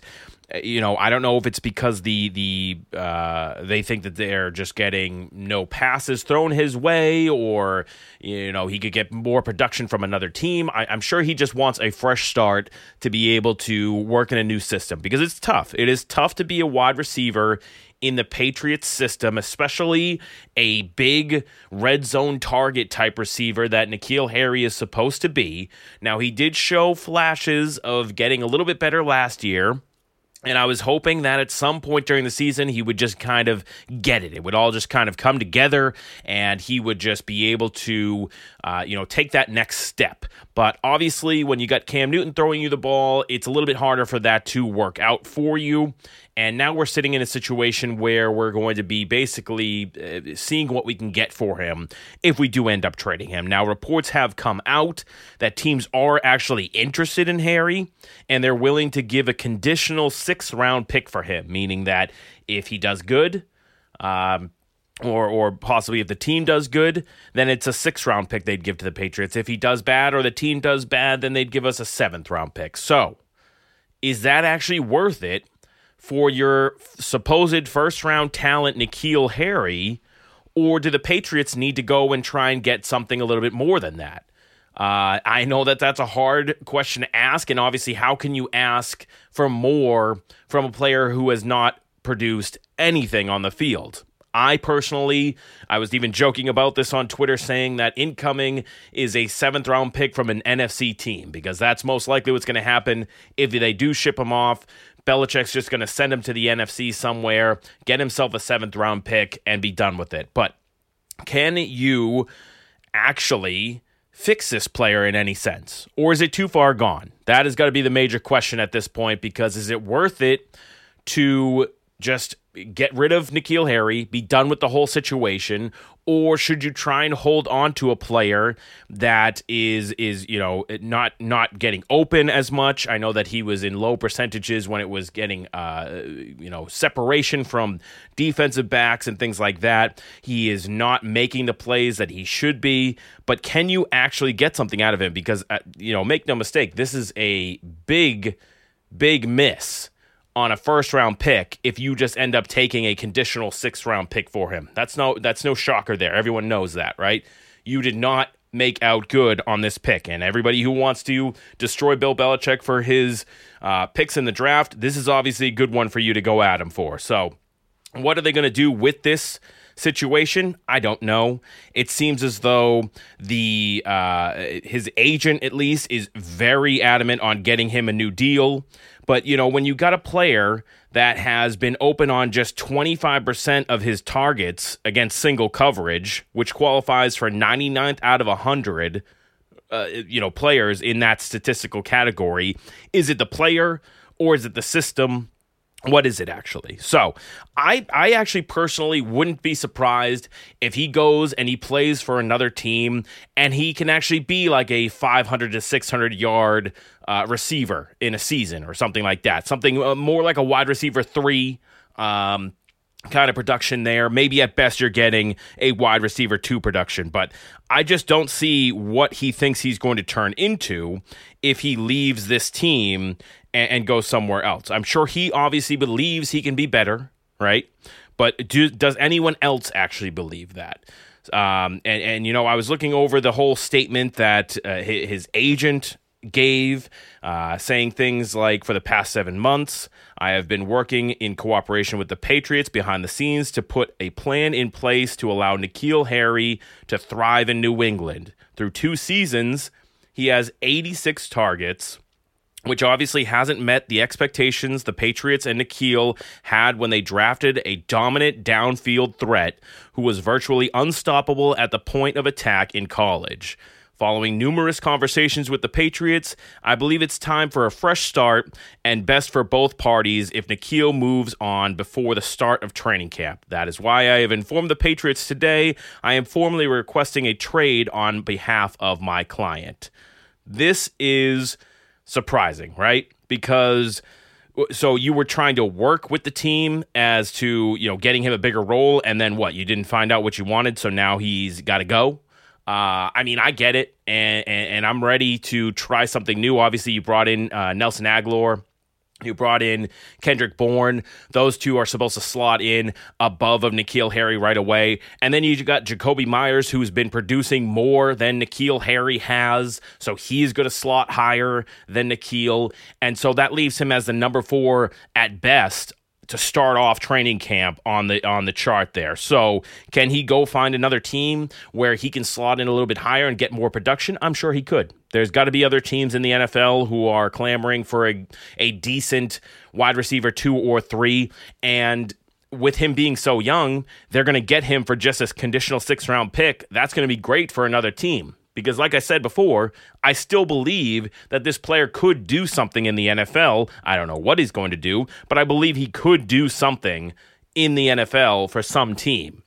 Speaker 1: you know, I don't know if it's because the the uh, they think that they're just getting no passes thrown his way, or you know, he could get more production from another team. I, I'm sure he just wants a fresh start to be able to work in a new system because it's tough. It is tough to be a wide receiver in the Patriots system, especially a big red zone target type receiver that N'Keal Harry is supposed to be. Now, he did show flashes of getting a little bit better last year And I was hoping that at some point during the season, he would just kind of get it. It would all just kind of come together and he would just be able to, uh, you know, take that next step. But obviously, when you got Cam Newton throwing you the ball, it's a little bit harder for that to work out for you. And now we're sitting in a situation where we're going to be basically uh, seeing what we can get for him if we do end up trading him. Now, reports have come out that teams are actually interested in Harry and they're willing to give a conditional sixth round pick for him, meaning that if he does good, um, or or possibly if the team does good, then it's a six round pick they'd give to the Patriots. If he does bad or the team does bad, then they'd give us a seventh round pick. So, is that actually worth it for your supposed first round talent, N'Keal Harry, or do the Patriots need to go and try and get something a little bit more than that? Uh, I know that that's a hard question to ask, and obviously, how can you ask for more from a player who has not produced anything on the field? I personally, I was even joking about this on Twitter, saying that incoming is a seventh round pick from an NFC team because that's most likely what's going to happen if they do ship him off. Belichick's just going to send him to the NFC somewhere, get himself a seventh round pick, and be done with it. But can you actually fix this player in any sense? Or is it too far gone? That has got to be the major question at this point because is it worth it to just get rid of N'Keal Harry, be done with the whole situation, or should you try and hold on to a player that is is you know not not getting open as much? I know that he was in low percentages when it was getting uh, you know separation from defensive backs and things like that. He is not making the plays that he should be. But can you actually get something out of him? Because uh, you know, make no mistake, this is a big big miss on a first round pick if you just end up taking a conditional sixth round pick for him. That's no that's no shocker there. Everyone knows that, right? You did not make out good on this pick. And everybody who wants to destroy Bill Belichick for his uh, picks in the draft, this is obviously a good one for you to go at him for. So, what are they going to do with this? situation i don't know it seems as though the uh, his agent at least is very adamant on getting him a new deal but, you know, when you got a player that has been open on just 25% of his targets against single coverage, which qualifies for 99th out of 100, uh, you know, players in that statistical category, is it the player or is it the system? What is it actually? So, I I actually personally wouldn't be surprised if he goes and he plays for another team and he can actually be like a 500 to 600 yard uh, receiver in a season or something like that. Something uh, more like a wide receiver 3 um, kind of production there. Maybe at best you're getting a wide receiver 2 production, but I just don't see what he thinks he's going to turn into if he leaves this team and, and go somewhere else. I'm sure he obviously believes he can be better, right? But do, does anyone else actually believe that? Um, and, and, you know, I was looking over the whole statement that uh, his, his, agent gave, uh, saying things like, for the past seven months, I have been working in cooperation with the Patriots behind the scenes to put a plan in place to allow N'Keal Harry to thrive in New England. Through two seasons, he has 86 targets, which obviously hasn't met the expectations the Patriots and N'Keal had when they drafted a dominant downfield threat who was virtually unstoppable at the point of attack in college. Following numerous conversations with the Patriots, I believe it's time for a fresh start and best for both parties if N'Keal moves on before the start of training camp. That is why I have informed the Patriots today I am formally requesting a trade on behalf of my client. This is surprising, right? Because so you were trying to work with the team as to you know getting him a bigger role, and then what? You didn't find out what you wanted, so now he's got to go. Uh, I mean, I get it, and, and, and I'm ready to try something new. Obviously, you brought in uh, Nelson Agholor you brought in Kendrick Bourne. Those two are supposed to slot in above of N'Keal Harry right away. And then you got Jakobi Meyers, who's been producing more than N'Keal Harry has. So he's going to slot higher than N'Keal. And so that leaves him as the number four at best to start off training camp on the on the chart there. So can he go find another team where he can slot in a little bit higher and get more production? I'm sure he could. There's got to be other teams in the NFL who are clamoring for a a decent wide receiver two or three, and with him being so young, they're going to get him for just a conditional six round pick. That's going to be great for another team. Because, like I said before, I still believe that this player could do something in the NFL. I don't know what he's going to do, but I believe he could do something in the NFL for some team.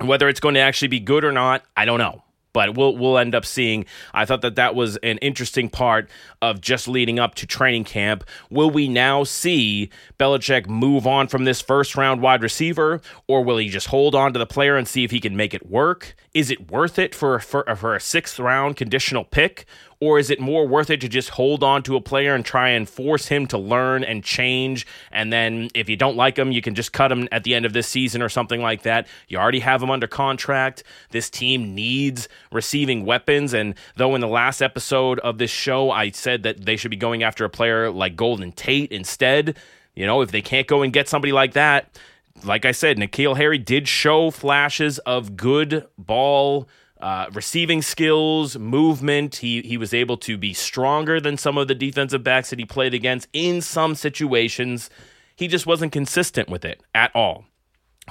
Speaker 1: Whether it's going to actually be good or not, I don't know but we'll we'll end up seeing. I thought that that was an interesting part of just leading up to training camp. Will we now see Belichick move on from this first round wide receiver, or will he just hold on to the player and see if he can make it work? Is it worth it for for, for a sixth round conditional pick, or is it more worth it to just hold on to a player and try and force him to learn and change? And then if you don't like him, you can just cut him at the end of this season or something like that. You already have him under contract. This team needs receiving weapons. And though in the last episode of this show, I said that they should be going after a player like Golden Tate instead, you know, if they can't go and get somebody like that, like I said, N'Keal Harry did show flashes of good ball uh, receiving skills, movement. He he was able to be stronger than some of the defensive backs that he played against in some situations. He just wasn't consistent with it at all.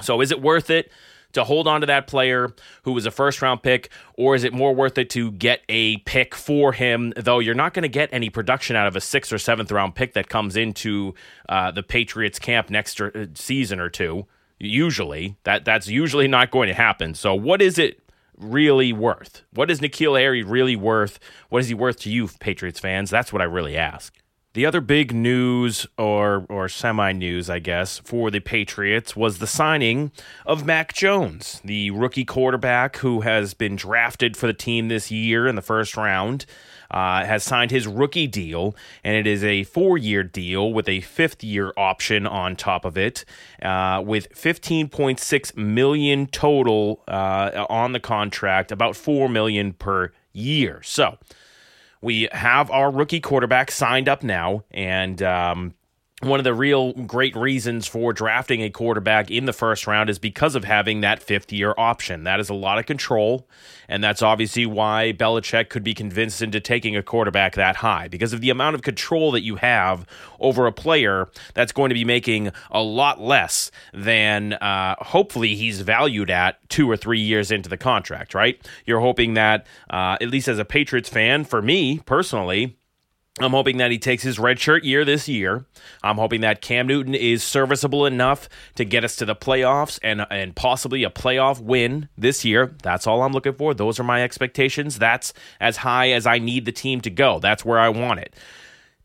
Speaker 1: So is it worth it to hold on to that player who was a first round pick, or is it more worth it to get a pick for him? Though you're not going to get any production out of a sixth or seventh round pick that comes into uh, the Patriots camp next uh, season or two. Usually, that that's usually not going to happen. So, what is it really worth? What is N'Keal Harry really worth? What is he worth to you, Patriots fans? That's what I really ask. The other big news, or or semi news, I guess, for the Patriots was the signing of Mac Jones, the rookie quarterback who has been drafted for the team this year in the first round uh, has signed his rookie deal, and it is a four year deal with a fifth year option on top of it, uh, with 15.6 million total uh, on the contract, about 4 million per year. So we have our rookie quarterback signed up now, and um, one of the real great reasons for drafting a quarterback in the first round is because of having that fifth year option. That is a lot of control, and that's obviously why Belichick could be convinced into taking a quarterback that high because of the amount of control that you have over a player that's going to be making a lot less than uh, hopefully he's valued at two or three years into the contract, right? You're hoping that, uh, at least as a Patriots fan, for me personally, I'm hoping that he takes his redshirt year this year. I'm hoping that Cam Newton is serviceable enough to get us to the playoffs and and possibly a playoff win this year. That's all I'm looking for. Those are my expectations. That's as high as I need the team to go. That's where I want it.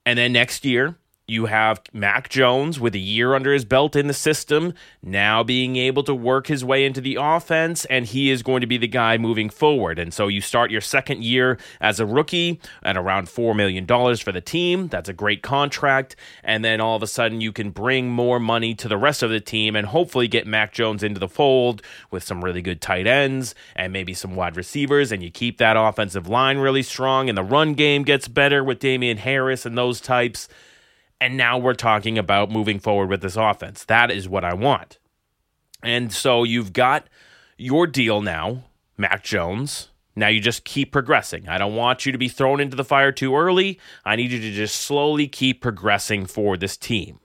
Speaker 1: And then next year, you have Mac Jones with a year under his belt in the system, now being able to work his way into the offense, and he is going to be the guy moving forward. And so you start your second year as a rookie at around $4 million for the team. That's a great contract. And then all of a sudden, you can bring more money to the rest of the team and hopefully get Mac Jones into the fold with some really good tight ends and maybe some wide receivers. And you keep that offensive line really strong, and the run game gets better with Damien Harris and those types and now we're talking about moving forward with this offense. That is what I want. And so you've got your deal now, Mac Jones. Now you just keep progressing. I don't want you to be thrown into the fire too early. I need you to just slowly keep progressing for this team.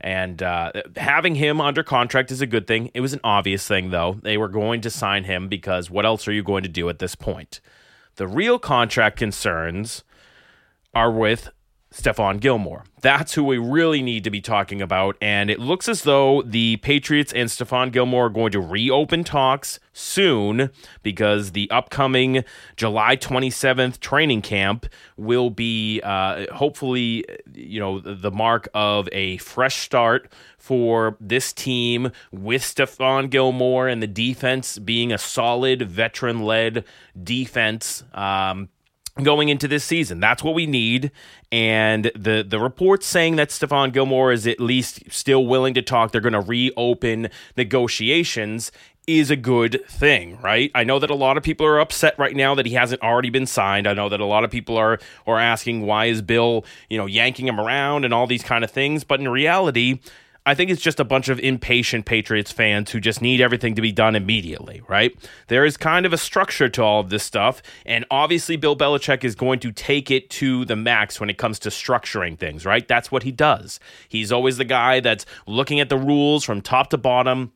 Speaker 1: And uh, having him under contract is a good thing. It was an obvious thing, though. They were going to sign him because what else are you going to do at this point? The real contract concerns are with Stephon Gilmore. That's who we really need to be talking about. And it looks as though the Patriots and Stephon Gilmore are going to reopen talks soon because the upcoming July 27th training camp will be uh, hopefully, you know, the mark of a fresh start for this team with Stephon Gilmore and the defense being a solid veteran led defense. Um, going into this season. That's what we need. And the the reports saying that Stephon Gilmore is at least still willing to talk, they're going to reopen negotiations is a good thing, right? I know that a lot of people are upset right now that he hasn't already been signed. I know that a lot of people are are asking why is Bill, you know, yanking him around and all these kind of things, but in reality, I think it's just a bunch of impatient Patriots fans who just need everything to be done immediately, right? There is kind of a structure to all of this stuff, and obviously Bill Belichick is going to take it to the max when it comes to structuring things, right? That's what he does. He's always the guy that's looking at the rules from top to bottom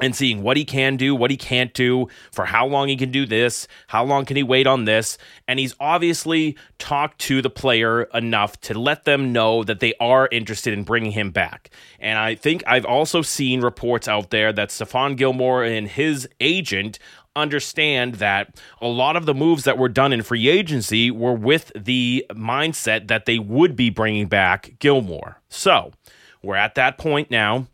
Speaker 1: and seeing what he can do, what he can't do, for how long he can do this, how long can he wait on this. And he's obviously talked to the player enough to let them know that they are interested in bringing him back. And I think I've also seen reports out there that Stephon Gilmore and his agent understand that a lot of the moves that were done in free agency were with the mindset that they would be bringing back Gilmore. So we're at that point now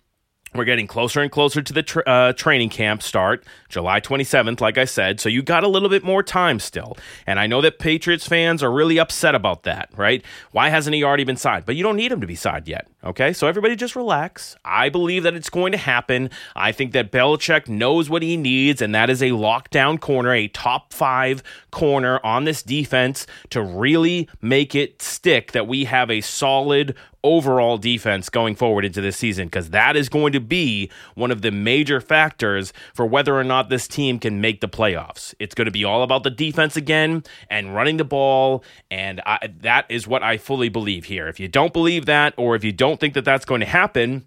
Speaker 1: we're getting closer and closer to the tra- uh, training camp start, July 27th, like I said. So you got a little bit more time still. And I know that Patriots fans are really upset about that, right? Why hasn't he already been signed? But you don't need him to be signed yet, okay? So everybody just relax. I believe that it's going to happen. I think that Belichick knows what he needs, and that is a lockdown corner, a top five corner on this defense to really make it stick that we have a solid overall defense going forward into this season because that is going to be one of the major factors for whether or not this team can make the playoffs. It's going to be all about the defense again and running the ball, and I, that is what I fully believe here. If you don't believe that, or if you don't think that that's going to happen,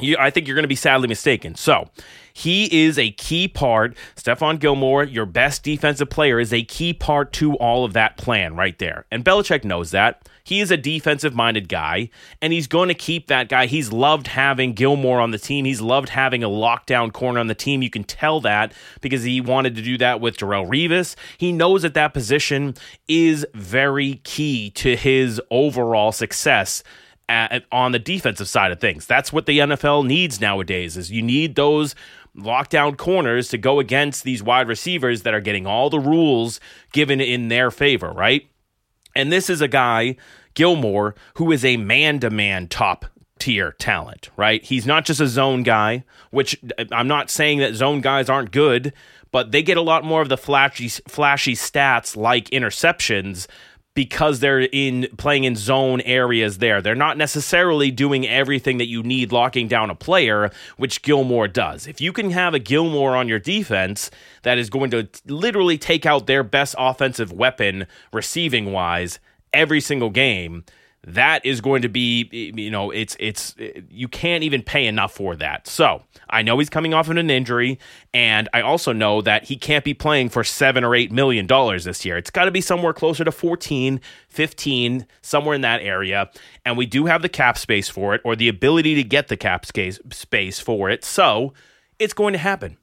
Speaker 1: you, I think you're going to be sadly mistaken. So, he is a key part. Stephon Gilmore, your best defensive player, is a key part to all of that plan right there. And Belichick knows that. He is a defensive minded guy, and he's going to keep that guy. He's loved having Gilmore on the team. He's loved having a lockdown corner on the team. You can tell that because he wanted to do that with Darrelle Revis. He knows that that position is very key to his overall success at, on the defensive side of things. That's what the NFL needs nowadays is you need those lockdown corners to go against these wide receivers that are getting all the rules given in their favor, right? And this is a guy, Gilmore, who is a man-to-man top tier talent, right? He's not just a zone guy, which uh, I'm not saying that zone guys aren't good, but they get a lot more of the flashy flashy stats like interceptions because they're in playing in zone areas there. They're not necessarily doing everything that you need locking down a player, which Gilmore does. If you can have a Gilmore on your defense that is going to literally take out their best offensive weapon receiving wise every single game, that is going to be you know it's it's you can't even pay enough for that. So i know he's coming off of an injury and i also know that he can't be playing for seven or eight million dollars this year. It's got to be somewhere closer to 14 15 somewhere in that area and we do have the cap space for it or the ability to get the cap space for it. So it's going to happen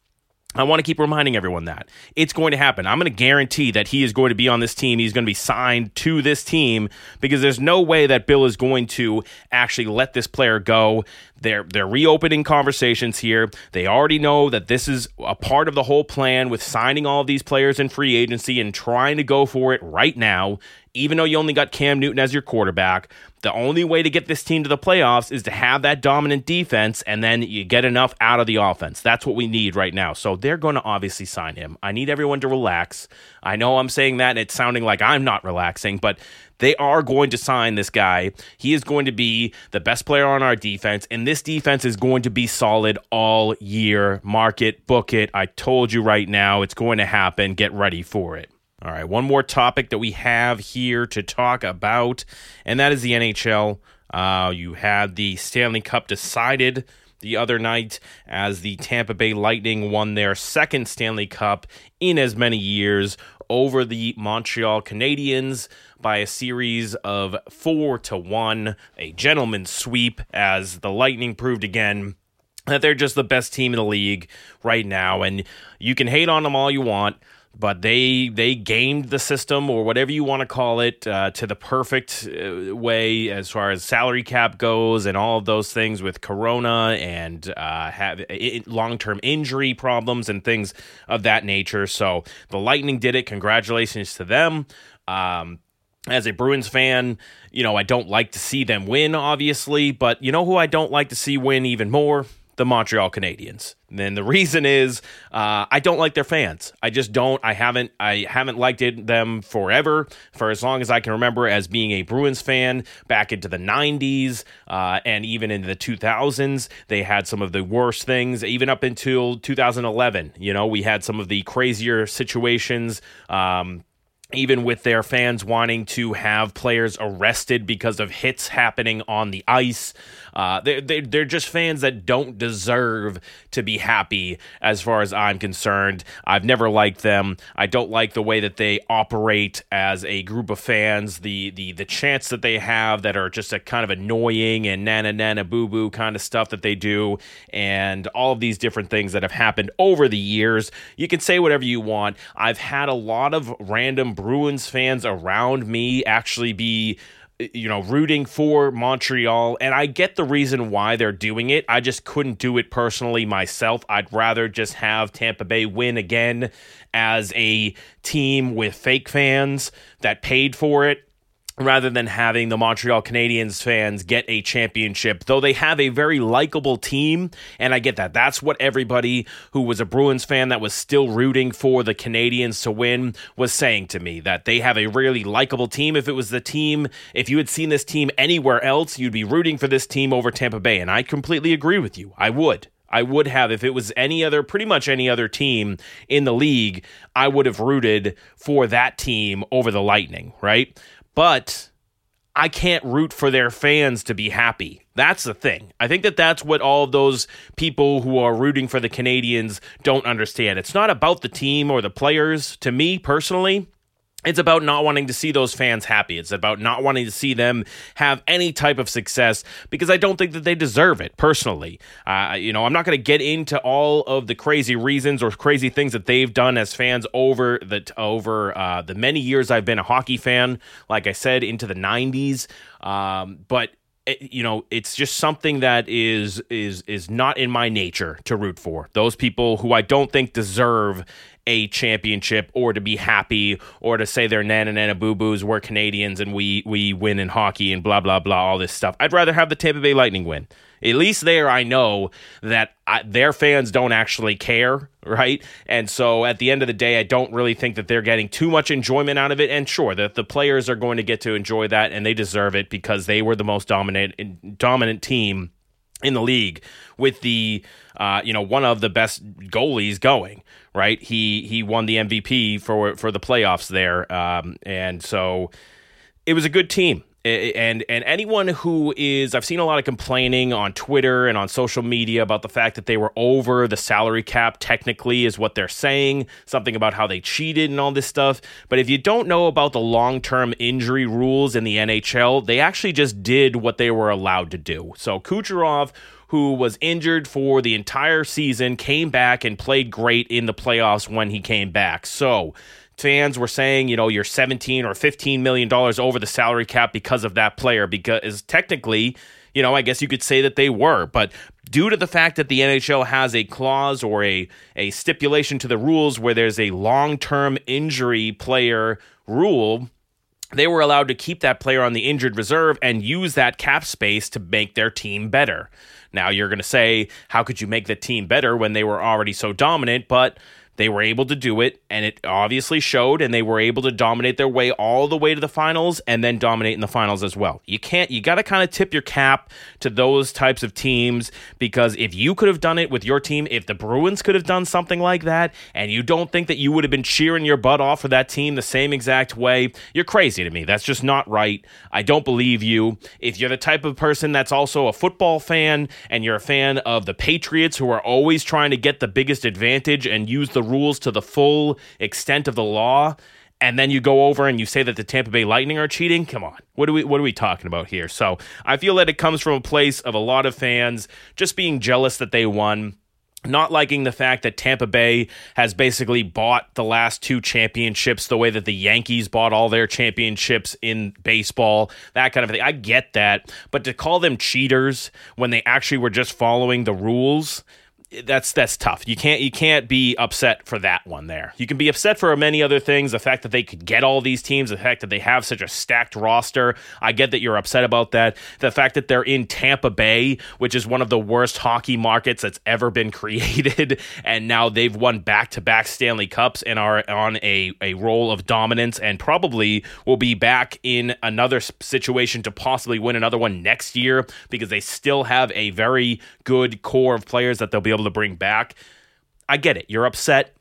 Speaker 1: I want to keep reminding everyone that it's going to happen. I'm going to guarantee that he is going to be on this team. He's going to be signed to this team because there's no way that Bill is going to actually let this player go. They're they're reopening conversations here. They already know that this is a part of the whole plan with signing all of these players in free agency and trying to go for it right now even though you only got Cam Newton as your quarterback, the only way to get this team to the playoffs is to have that dominant defense and then you get enough out of the offense. That's what we need right now. So they're going to obviously sign him. I need everyone to relax. I know I'm saying that and it's sounding like I'm not relaxing, but they are going to sign this guy. He is going to be the best player on our defense, and this defense is going to be solid all year. Mark it, book it. I told you right now, it's going to happen. Get ready for it. All right, one more topic that we have here to talk about, and that is the NHL. Uh, you had the Stanley Cup decided the other night as the Tampa Bay Lightning won their second Stanley Cup in as many years over the Montreal Canadiens by a series of four to one, a gentleman's sweep, as the Lightning proved again that they're just the best team in the league right now. And you can hate on them all you want but they they gamed the system or whatever you want to call it uh, to the perfect uh, way as far as salary cap goes and all of those things with corona and uh, have long-term injury problems and things of that nature. So the lightning did it. Congratulations to them. Um, as a Bruins fan, you know, I don't like to see them win, obviously, but you know who I don't like to see win even more? The Montreal Canadiens. And the reason is uh, I don't like their fans. I just don't. I haven't. I haven't liked it, them forever for as long as I can remember as being a Bruins fan back into the '90s uh, and even into the 2000s. They had some of the worst things, even up until 2011. You know, we had some of the crazier situations. Um, even with their fans wanting to have players arrested because of hits happening on the ice. Uh, they're, they're, they're just fans that don't deserve to be happy, as far as I'm concerned. I've never liked them. I don't like the way that they operate as a group of fans, the, the, the chants that they have that are just a kind of annoying and nana nana boo boo kind of stuff that they do, and all of these different things that have happened over the years. You can say whatever you want. I've had a lot of random Bruins fans around me actually be Uh, you know, rooting for Montreal. And I get the reason why they're doing it. I just couldn't do it personally myself. I'd rather just have Tampa Bay win again as a team with fake fans that paid for it rather than having the Montreal Canadiens fans get a championship, though they have a very likable team. And I get that. That's what everybody who was a Bruins fan that was still rooting for the Canadiens to win was saying to me that they have a really likable team. If it was the team, if you had seen this team anywhere else, you'd be rooting for this team over Tampa Bay. And I completely agree with you. I would. I would have if it was any other, pretty much any other team in the league, I would have rooted for that team over the Lightning, right? But I can't root for their fans to be happy. That's the thing. I think that that's what all of those people who are rooting for the Canadiens don't understand. It's not about the team or the players. To me personally, it's about not wanting to see those fans happy. It's about not wanting to see them have any type of success because I don't think that they deserve it personally. Uh, you know, I'm not going to get into all of the crazy reasons or crazy things that they've done as fans over the over uh, the many years I've been a hockey fan. Like I said, into the '90s, um, but it, you know it's just something that is is is not in my nature to root for those people who i don't think deserve a championship or to be happy or to say they're nana nana boo boos we're canadians and we we win in hockey and blah blah blah all this stuff. I'd rather have the tampa bay lightning win. At least there i know that I, their fans don't actually care right? And so at the end of the day i don't really think that they're getting too much enjoyment out of it. And sure that the players are going to get to enjoy that and they deserve it because they were the most dominant dominant team in the league with the uh, you know one of the best goalies going right? He he won the MVP for for the playoffs there um, and so it was a good team and and anyone who is I've seen a lot of complaining on Twitter and on social media about the fact that they were over the salary cap technically is what they're saying something about how they cheated and all this stuff. But if you don't know about the long-term injury rules in the NHL they actually just did what they were allowed to do. So Kucherov who was injured for the entire season came back and played great in the playoffs when he came back. So fans were saying, you know, you're 17 or 15 million dollars over the salary cap because of that player because technically, you know, I guess you could say that they were, but due to the fact that the NHL has a clause or a a stipulation to the rules where there's a long-term injury player rule, they were allowed to keep that player on the injured reserve and use that cap space to make their team better. Now you're going to say, how could you make the team better when they were already so dominant? But they were able to do it, and it obviously showed, and they were able to dominate their way all the way to the finals and then dominate in the finals as well. You can't, you got to kind of tip your cap to those types of teams because if you could have done it with your team, if the Bruins could have done something like that, and you don't think that you would have been cheering your butt off for that team the same exact way, you're crazy to me. That's just not right. I don't believe you. If you're the type of person that's also a football fan and you're a fan of the Patriots who are always trying to get the biggest advantage and use the rules to the full extent of the law and then you go over and you say that the Tampa Bay Lightning are cheating. Come on, what are we what are we talking about here? So I feel that it comes from a place of a lot of fans just being jealous that they won. Not liking the fact that Tampa Bay has basically bought the last two championships the way that the Yankees bought all their championships in baseball, that kind of thing. I get that. But to call them cheaters when they actually were just following the rules, that's that's tough. You can't you can't be upset for that one there. You can be upset for many other things. The fact that they could get all these teams, the fact that they have such a stacked roster. I get that you're upset about that. The fact that they're in Tampa Bay, which is one of the worst hockey markets that's ever been created, and now they've won back to back Stanley Cups and are on a a role of dominance, and probably will be back in another situation to possibly win another one next year because they still have a very good core of players that they'll be able able to bring back. I get it. You're upset.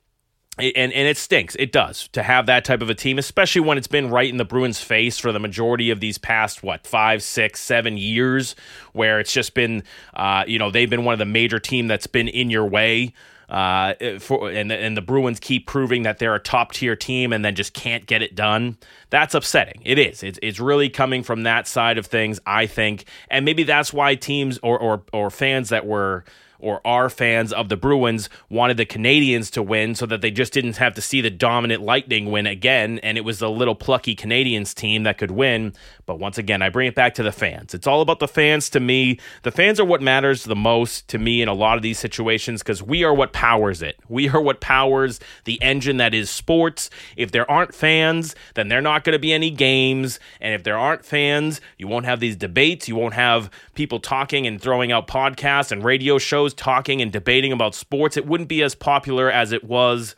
Speaker 1: And and it stinks. It does to have that type of a team, especially when it's been right in the Bruins' face for the majority of these past what five, six, seven years, where it's just been, uh, you know, they've been one of the major team that's been in your way. Uh, for, and and the Bruins keep proving that they're a top tier team and then just can't get it done. That's upsetting. It is. It's it's really coming from that side of things. I think, and maybe that's why teams or or or fans that were or are fans of the Bruins wanted the Canadiens to win so that they just didn't have to see the dominant Lightning win again. And it was the little plucky Canadiens team that could win. But once again, I bring it back to the fans. It's all about the fans to me. The fans are what matters the most to me in a lot of these situations because we are what powers it. We are what powers the engine that is sports. If there aren't fans, then there are not going to be any games. And if there aren't fans, you won't have these debates. You won't have people talking and throwing out podcasts and radio shows talking and debating about sports, it wouldn't be as popular as it was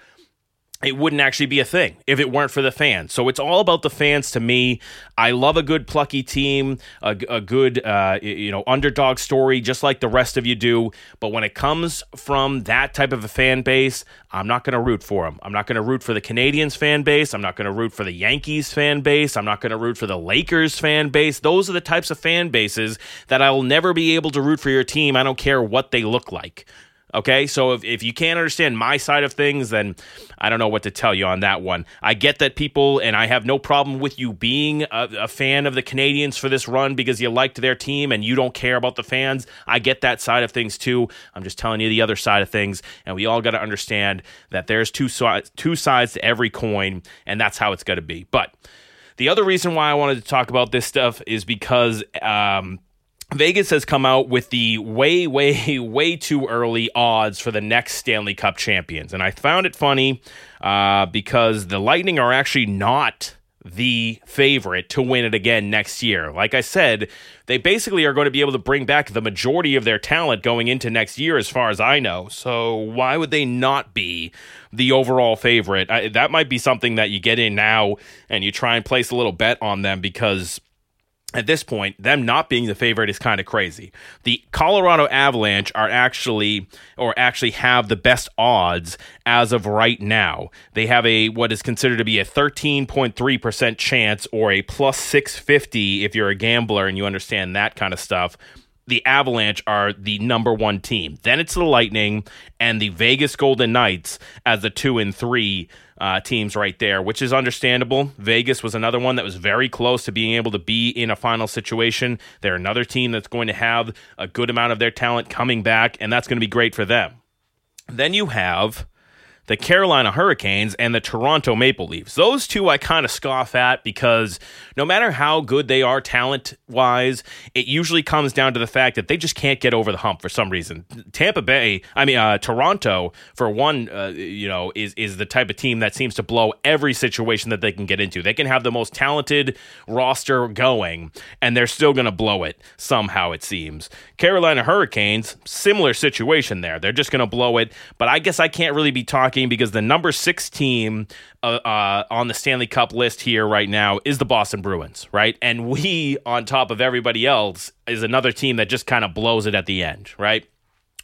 Speaker 1: it wouldn't actually be a thing if it weren't for the fans. So it's all about the fans to me. I love a good plucky team, a, a good uh, you know underdog story, just like the rest of you do. But when it comes from that type of a fan base, I'm not going to root for them. I'm not going to root for the Canadiens fan base. I'm not going to root for the Yankees fan base. I'm not going to root for the Lakers fan base. Those are the types of fan bases that I will never be able to root for your team. I don't care what they look like. Okay, so if, if you can't understand my side of things, then I don't know what to tell you on that one. I get that people, and I have no problem with you being a, a, fan of the Canadiens for this run because you liked their team and you don't care about the fans. I get that side of things too. I'm just telling you the other side of things, and we all got to understand that there's two, sides, two sides to every coin, and that's how it's going to be. But the other reason why I wanted to talk about this stuff is because. Um, Vegas has come out with the way, way, way too early odds for the next Stanley Cup champions. And I found it funny uh, because the Lightning are actually not the favorite to win it again next year. Like I said, they basically are going to be able to bring back the majority of their talent going into next year, as far as I know. So why would they not be the overall favorite? I, that might be something that you get in now and you try and place a little bet on them because at this point, them not being the favorite is kind of crazy. The Colorado Avalanche are actually, or actually have the best odds as of right now. They have a what is considered to be a 13.3% chance or a plus 650 if you're a gambler and you understand that kind of stuff. The Avalanche are the number one team. Then it's the Lightning and the Vegas Golden Knights as the two and three uh, teams right there, which is understandable. Vegas was another one that was very close to being able to be in a final situation. They're another team that's going to have a good amount of their talent coming back, and that's going to be great for them. Then you have the Carolina Hurricanes and the Toronto Maple Leafs. Those two I kind of scoff at because no matter how good they are talent wise, it usually comes down to the fact that they just can't get over the hump for some reason. Tampa Bay, I mean uh, Toronto, for one, uh, you know, is is the type of team that seems to blow every situation that they can get into. They can have the most talented roster going, and they're still going to blow it somehow. It seems. Carolina Hurricanes, similar situation there. They're just going to blow it, but I guess I can't really be talking because the number six team uh, uh, on the Stanley Cup list here right now is the Boston Bruins, right? And we, on top of everybody else, is another team that just kind of blows it at the end, right?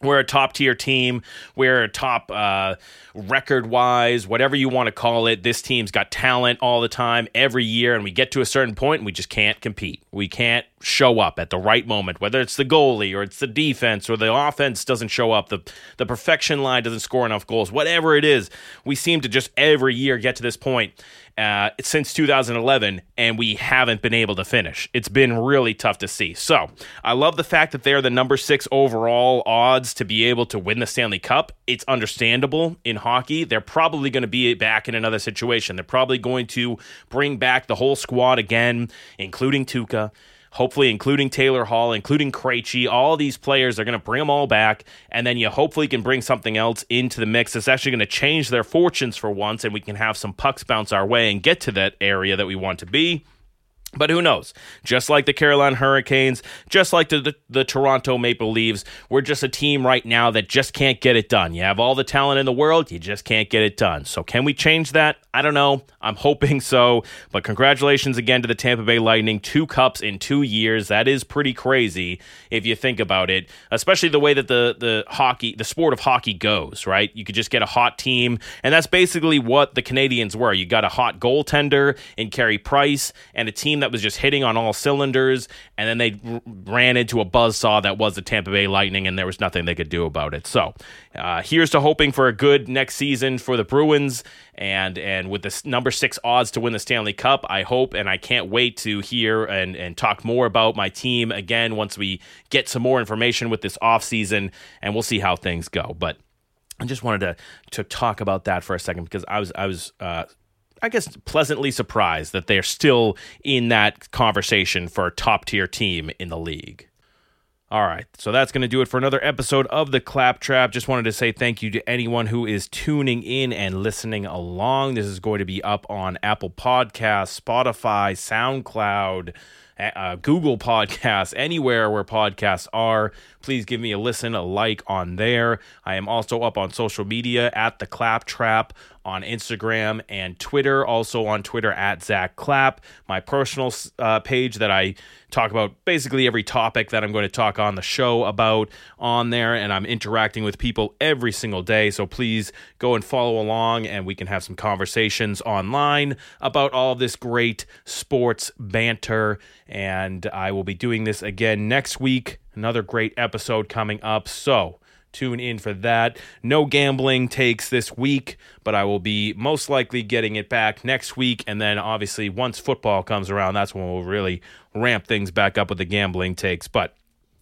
Speaker 1: We're a top tier team. We're a top uh, record wise, whatever you want to call it. This team's got talent all the time, every year, and we get to a certain point and we just can't compete. We can't show up at the right moment, whether it's the goalie or it's the defense or the offense doesn't show up, the the perfection line doesn't score enough goals, whatever it is. We seem to just every year get to this point uh, since 2011, and we haven't been able to finish. It's been really tough to see. So I love the fact that they're the number six overall odds to be able to win the Stanley Cup. It's understandable in hockey. They're probably going to be back in another situation. They're probably going to bring back the whole squad again, including Tuukka. Hopefully including Taylor Hall, including Krejci. All these players are going to bring them all back, and then you hopefully can bring something else into the mix that's actually going to change their fortunes for once, and we can have some pucks bounce our way and get to that area that we want to be. But who knows? Just like the Carolina Hurricanes, just like the, the, the, Toronto Maple Leafs, we're just a team right now that just can't get it done. You have all the talent in the world, you just can't get it done. So, can we change that? I don't know. I'm hoping so. But congratulations again to the Tampa Bay Lightning. Two cups in two years. That is pretty crazy if you think about it, especially the way that the, the hockey, the sport of hockey goes, right? You could just get a hot team. And that's basically what the Canadiens were. You got a hot goaltender in Carey Price and a team that was just hitting on all cylinders, and then they r- ran into a buzz saw that was the Tampa Bay Lightning, and there was nothing they could do about it. So uh, here's to hoping for a good next season for the Bruins, and and with the number six odds to win the Stanley Cup, I hope and I can't wait to hear and and talk more about my team again once we get some more information with this off season, and we'll see how things go. But I just wanted to to talk about that for a second because I was I was uh, I guess, pleasantly surprised that they're still in that conversation for a top tier team in the league. All right, so that's going to do it for another episode of the Clapp Trap. Just wanted to say thank you to anyone who is tuning in and listening along. This is going to be up on Apple Podcasts, Spotify, SoundCloud, uh, Google Podcasts, anywhere where podcasts are. Please give me a listen, a like on there. I am also up on social media at the Clapp Trap on Instagram and Twitter. Also on Twitter at Zack Clapp. My personal uh, page that I talk about basically every topic that I'm going to talk on the show about on there, and I'm interacting with people every single day. So please go and follow along, and we can have some conversations online about all this great sports banter. And I will be doing this again next week. Another great episode coming up. So tune in for that. No gambling takes this week, but I will be most likely getting it back next week. And then obviously, once football comes around, that's when we'll really ramp things back up with the gambling takes. But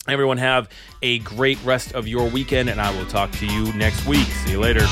Speaker 1: everyone, have a great rest of your weekend, and I will talk to you next week. See you later.